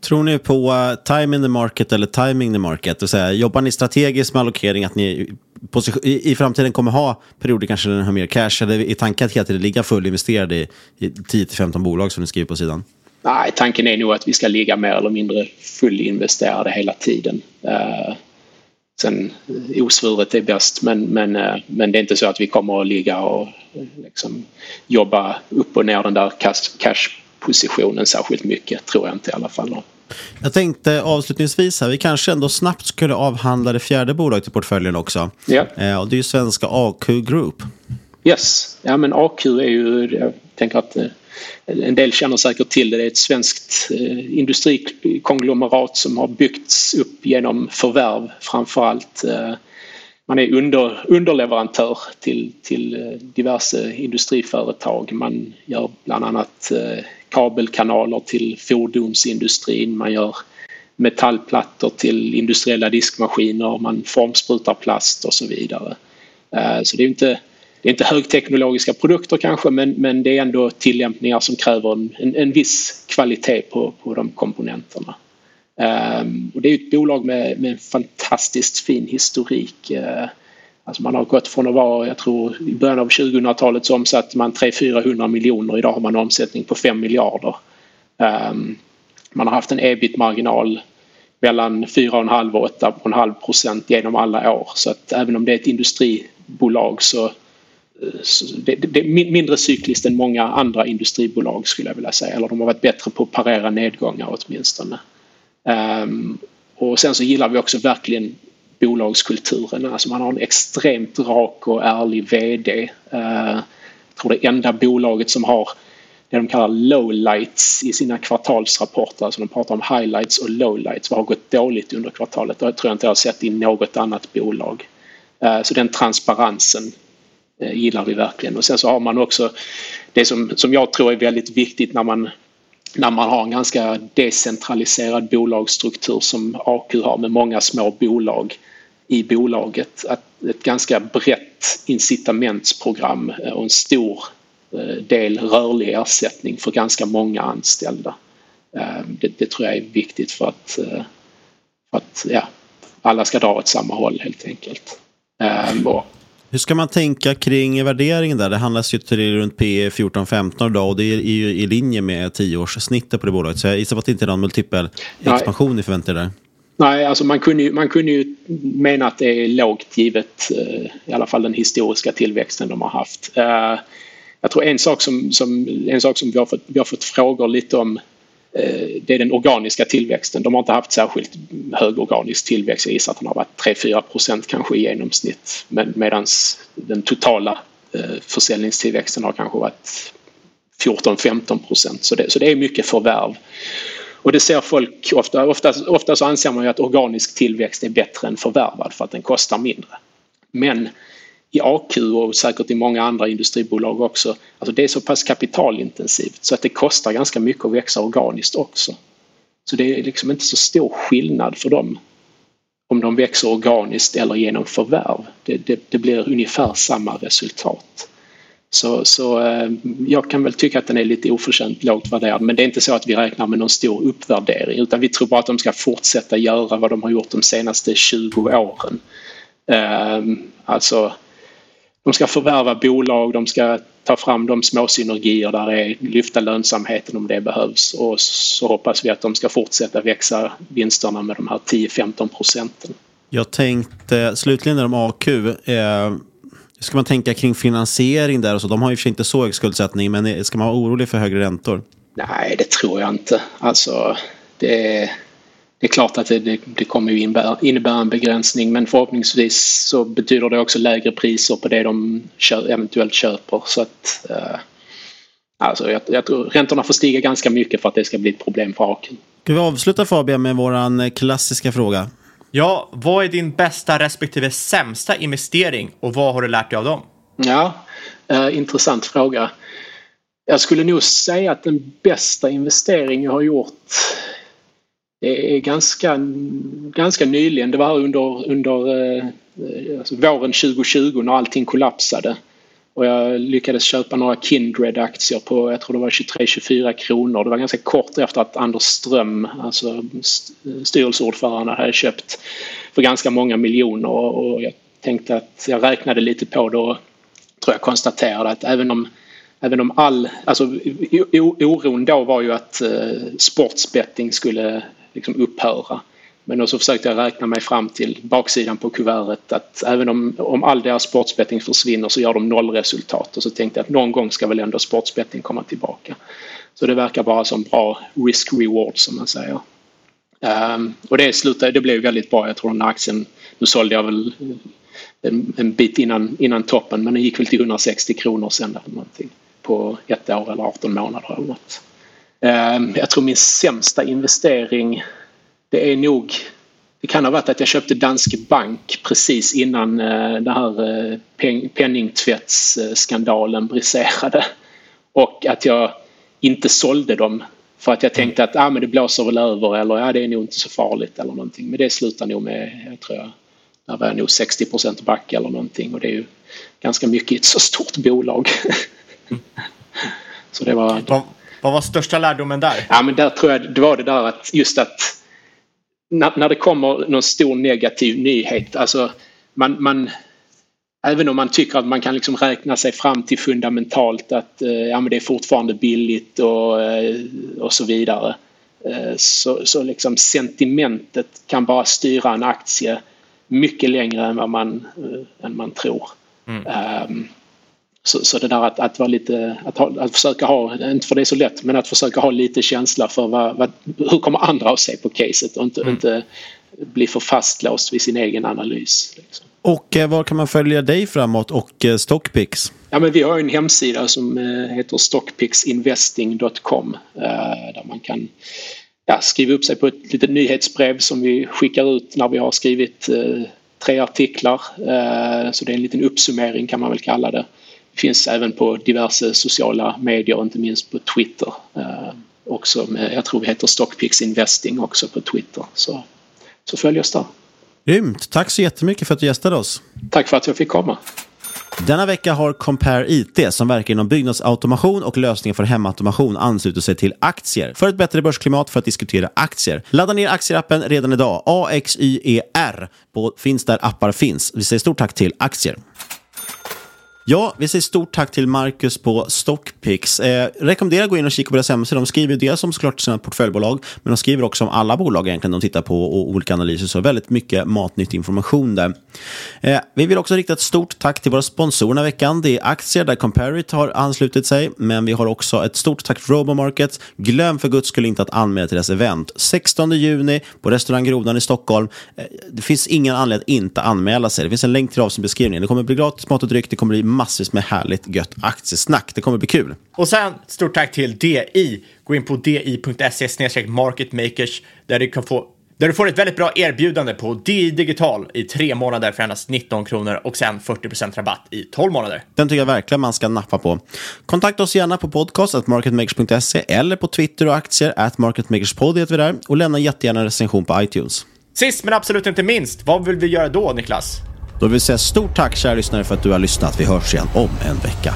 [SPEAKER 5] Tror ni på uh, time in the market eller timing the market? Det säga, jobbar ni strategiskt med allokering att ni i, i framtiden kommer ha perioder kanske där ni har mer cash? Eller är tanken att hela tiden ligga fullinvesterade i, i 10-15 bolag som ni skriver på sidan?
[SPEAKER 6] Nej, tanken är nog att vi ska ligga mer eller mindre fullinvesterade hela tiden. Uh, sen osvuret är bäst men, men, uh, men det är inte så att vi kommer att ligga och liksom, jobba upp och ner den där cash, cash positionen särskilt mycket, tror jag inte i alla fall.
[SPEAKER 5] Jag tänkte avslutningsvis här, vi kanske ändå snabbt skulle avhandla det fjärde bolaget i portföljen också.
[SPEAKER 6] Ja.
[SPEAKER 5] Eh, och det är ju svenska AQ Group.
[SPEAKER 6] Yes, ja men AQ är ju, jag tänker att eh, Eh, en del känner säkert till det, det är ett svenskt eh, industrikonglomerat som har byggts upp genom förvärv framförallt. allt. man är under, underleverantör till, till diverse industriföretag. Man gör bland annat kabelkanaler till fordonsindustrin, man gör metallplattor till industriella diskmaskiner, man formsprutar plast och så vidare. Så det är inte, det är inte högteknologiska produkter kanske men, men det är ändå tillämpningar som kräver en, en, en viss kvalitet på, på de komponenterna. Um, och det är ett bolag med, med en fantastiskt fin historik. Uh, alltså man har gått från att vara, jag tror i början av 2000-talet så omsatte man 300-400 miljoner. Idag har man en omsättning på 5 miljarder. Um, man har haft en ebit-marginal mellan 4,5 och 8,5 procent genom alla år. Så att även om det är ett industribolag så, så det, det, är mindre cykliskt än många andra industribolag skulle jag vilja säga. Eller de har varit bättre på att parera nedgångar åtminstone. Um, och sen så gillar vi också verkligen bolagskulturen. Alltså man har en extremt rak och ärlig VD. Uh, ehm, jag tror det enda bolaget som har det de kallar lowlights i sina kvartalsrapporter. Alltså de pratar om highlights och lowlights. Vad har gått dåligt under kvartalet? Det tror jag inte jag har sett i något annat bolag. Ehm, så den transparensen Eh, gillar vi verkligen. Och sen så har man också det som, som jag tror är väldigt viktigt när man när man har en ganska decentraliserad bolagsstruktur som AQ har med många små bolag i bolaget. Att ett ganska brett incitamentsprogram eh, och en stor eh, del rörlig ersättning för ganska många anställda. Det, det tror jag är viktigt för att, för att ja, alla ska dra åt samma håll helt enkelt. Och
[SPEAKER 5] hur ska man tänka kring värderingen där? Det handlas ju till runt P 14-15 idag och det är ju i linje med 10-årssnittet på det bolaget. Så jag gissar på att det inte är någon multipel expansion ni förväntar er där.
[SPEAKER 6] Nej, alltså man kunde, ju, man kunde ju mena att det är lågt givet eh, i alla fall den historiska tillväxten de har haft. Eh, jag tror en sak som, som, en sak som vi, har fått, vi har fått frågor lite om Eh, det är den organiska tillväxten. De har inte haft särskilt hög organisk tillväxt. Jag gissar att den har varit 3-4 procent kanske i genomsnitt. Medan den totala eh, försäljningstillväxten har kanske varit 14-15 procent. Så det, så det är mycket förvärv. Och det ser folk ofta, ofta, ofta så anser man ju att organisk tillväxt är bättre än förvärvad för att den kostar mindre. Men i AQ och säkert i många andra industribolag också. Alltså det är så pass kapitalintensivt så att det kostar ganska mycket att växa organiskt också. Så det är liksom inte så stor skillnad för dem om de växer organiskt eller genom förvärv. Det, det, det blir ungefär samma resultat. Så, så eh, jag kan väl tycka att den är lite oförtjänt lågt värderad. Men det är inte så att vi räknar med någon stor uppvärdering utan vi tror bara att de ska fortsätta göra vad de har gjort de senaste 20 åren. Eh, alltså, de ska förvärva bolag, de ska ta fram de små synergier där det är, lyfta lönsamheten om det behövs och så hoppas vi att de ska fortsätta växa vinsterna med de här 10-15 procenten.
[SPEAKER 5] Jag tänkte slutligen om AQ. Eh, ska man tänka kring finansiering där och så? De har ju för inte så hög skuldsättning, men ska man vara orolig för högre räntor?
[SPEAKER 6] Nej, det tror jag inte. Alltså, det, det är klart att det, det, det kommer ju innebära, innebära en begränsning men förhoppningsvis så betyder det också lägre priser på det de kö, eventuellt köper. Så att, eh, alltså jag, jag tror räntorna får stiga ganska mycket för att det ska bli ett problem för AQ.
[SPEAKER 5] Ska vi avsluta Fabian med vår klassiska fråga?
[SPEAKER 1] Ja, vad är din bästa respektive sämsta investering och vad har du lärt dig av dem?
[SPEAKER 6] Ja, eh, intressant fråga. Jag skulle nog säga att den bästa investering jag har gjort det är ganska, ganska nyligen. Det var under, under eh, alltså våren 2020 när allting kollapsade. Och jag lyckades köpa några Kindred-aktier på, jag tror det var 23-24 kronor. Det var ganska kort efter att Anders Ström, alltså styrelseordförande, hade köpt för ganska många miljoner. Och jag tänkte att jag räknade lite på det och tror jag konstaterade att även om Även om all, alltså oron då var ju att eh, sportsbetting skulle liksom upphöra. Men så försökte jag räkna mig fram till baksidan på kuvertet att även om, om all deras sportsbetting försvinner så gör de nollresultat och så tänkte jag att någon gång ska väl ändå sportsbetting komma tillbaka. Så det verkar bara som bra risk-reward som man säger. Um, och det slutade, det blev väldigt bra. Jag tror den aktien, nu sålde jag väl en, en bit innan, innan toppen men den gick väl till 160 kronor sen eller någonting på ett år eller 18 månader eller något. Um, jag tror min sämsta investering det är nog det kan ha varit att jag köpte Danske Bank precis innan uh, den här peng, penningtvättsskandalen briserade. Och att jag inte sålde dem för att jag tänkte att ah, men det blåser väl över eller ja, det är nog inte så farligt eller någonting. Men det slutar nog med, jag tror jag, där var jag nog 60% back eller någonting och det är ju ganska mycket i ett så stort bolag. <laughs>
[SPEAKER 1] så det var... Vad, var största lärdomen där?
[SPEAKER 6] Ja men där tror jag det var det där att just att när, när det kommer någon stor negativ nyhet, alltså man, man Även om man tycker att man kan liksom räkna sig fram till fundamentalt att eh, ja, men det är fortfarande billigt och, eh, och så vidare. Eh, så, så liksom sentimentet kan bara styra en aktie mycket längre än vad man, än man tror. Mm. Um, så, så det där att, att vara lite, att, ha, att försöka ha, inte för det är så lätt, men att försöka ha lite känsla för vad, vad hur kommer andra att se på caset och inte, mm. inte bli för fastlåst vid sin egen analys. Liksom.
[SPEAKER 5] Och eh, var kan man följa dig framåt och eh, Stockpix?
[SPEAKER 6] Ja, men vi har en hemsida som eh, heter stockpixinvesting.com där man kan ja, skriva upp sig på ett litet nyhetsbrev som vi skickar ut när vi har skrivit tre artiklar. Så det är en liten uppsummering kan man väl kalla det finns även på diverse sociala medier, inte minst på Twitter. Eh, också med, jag tror vi heter Stockpix Investing också på Twitter. Så, så följ oss där.
[SPEAKER 5] Grymt! Tack så jättemycket för att du gästade oss.
[SPEAKER 6] Tack för att jag fick komma.
[SPEAKER 5] Denna vecka har Compare IT, som verkar inom byggnadsautomation och lösningar för hemautomation, anslutit sig till Aktier för ett bättre börsklimat för att diskutera aktier. Ladda ner Aktierappen redan idag. AXYER finns där appar finns. Vi säger stort tack till Aktier. Ja, vi säger stort tack till Marcus på Stockpix. Eh, rekommenderar att gå in och kika på deras hemsida. De skriver dels om såklart sina portföljbolag, men de skriver också om alla bolag egentligen de tittar på och olika analyser. Så väldigt mycket matnyttig information där. Eh, vi vill också rikta ett stort tack till våra sponsorer den här veckan. Det är aktier där Comparit har anslutit sig, men vi har också ett stort tack till Robomarket. Glöm för guds skull inte att anmäla till deras event. 16 juni på restaurang Grodan i Stockholm. Eh, det finns ingen anledning att inte anmäla sig. Det finns en länk till avsnittbeskrivningen. Det kommer bli gratis mat och dryck. Det kommer bli massvis med härligt gött aktiesnack. Det kommer bli kul.
[SPEAKER 1] Och sen stort tack till DI. Gå in på di.se marketmakers där du kan få där du får ett väldigt bra erbjudande på DI Digital i tre månader för endast 19 kronor och sen 40% rabatt i 12 månader.
[SPEAKER 5] Den tycker jag verkligen man ska nappa på. Kontakta oss gärna på podcast.marketmakers.se eller på Twitter och aktier at marketmakerspod heter vi där och lämna jättegärna en recension på iTunes.
[SPEAKER 1] Sist men absolut inte minst, vad vill vi göra då Niklas?
[SPEAKER 5] Då vill vi säga stort tack kära lyssnare för att du har lyssnat. Vi hörs igen om en vecka.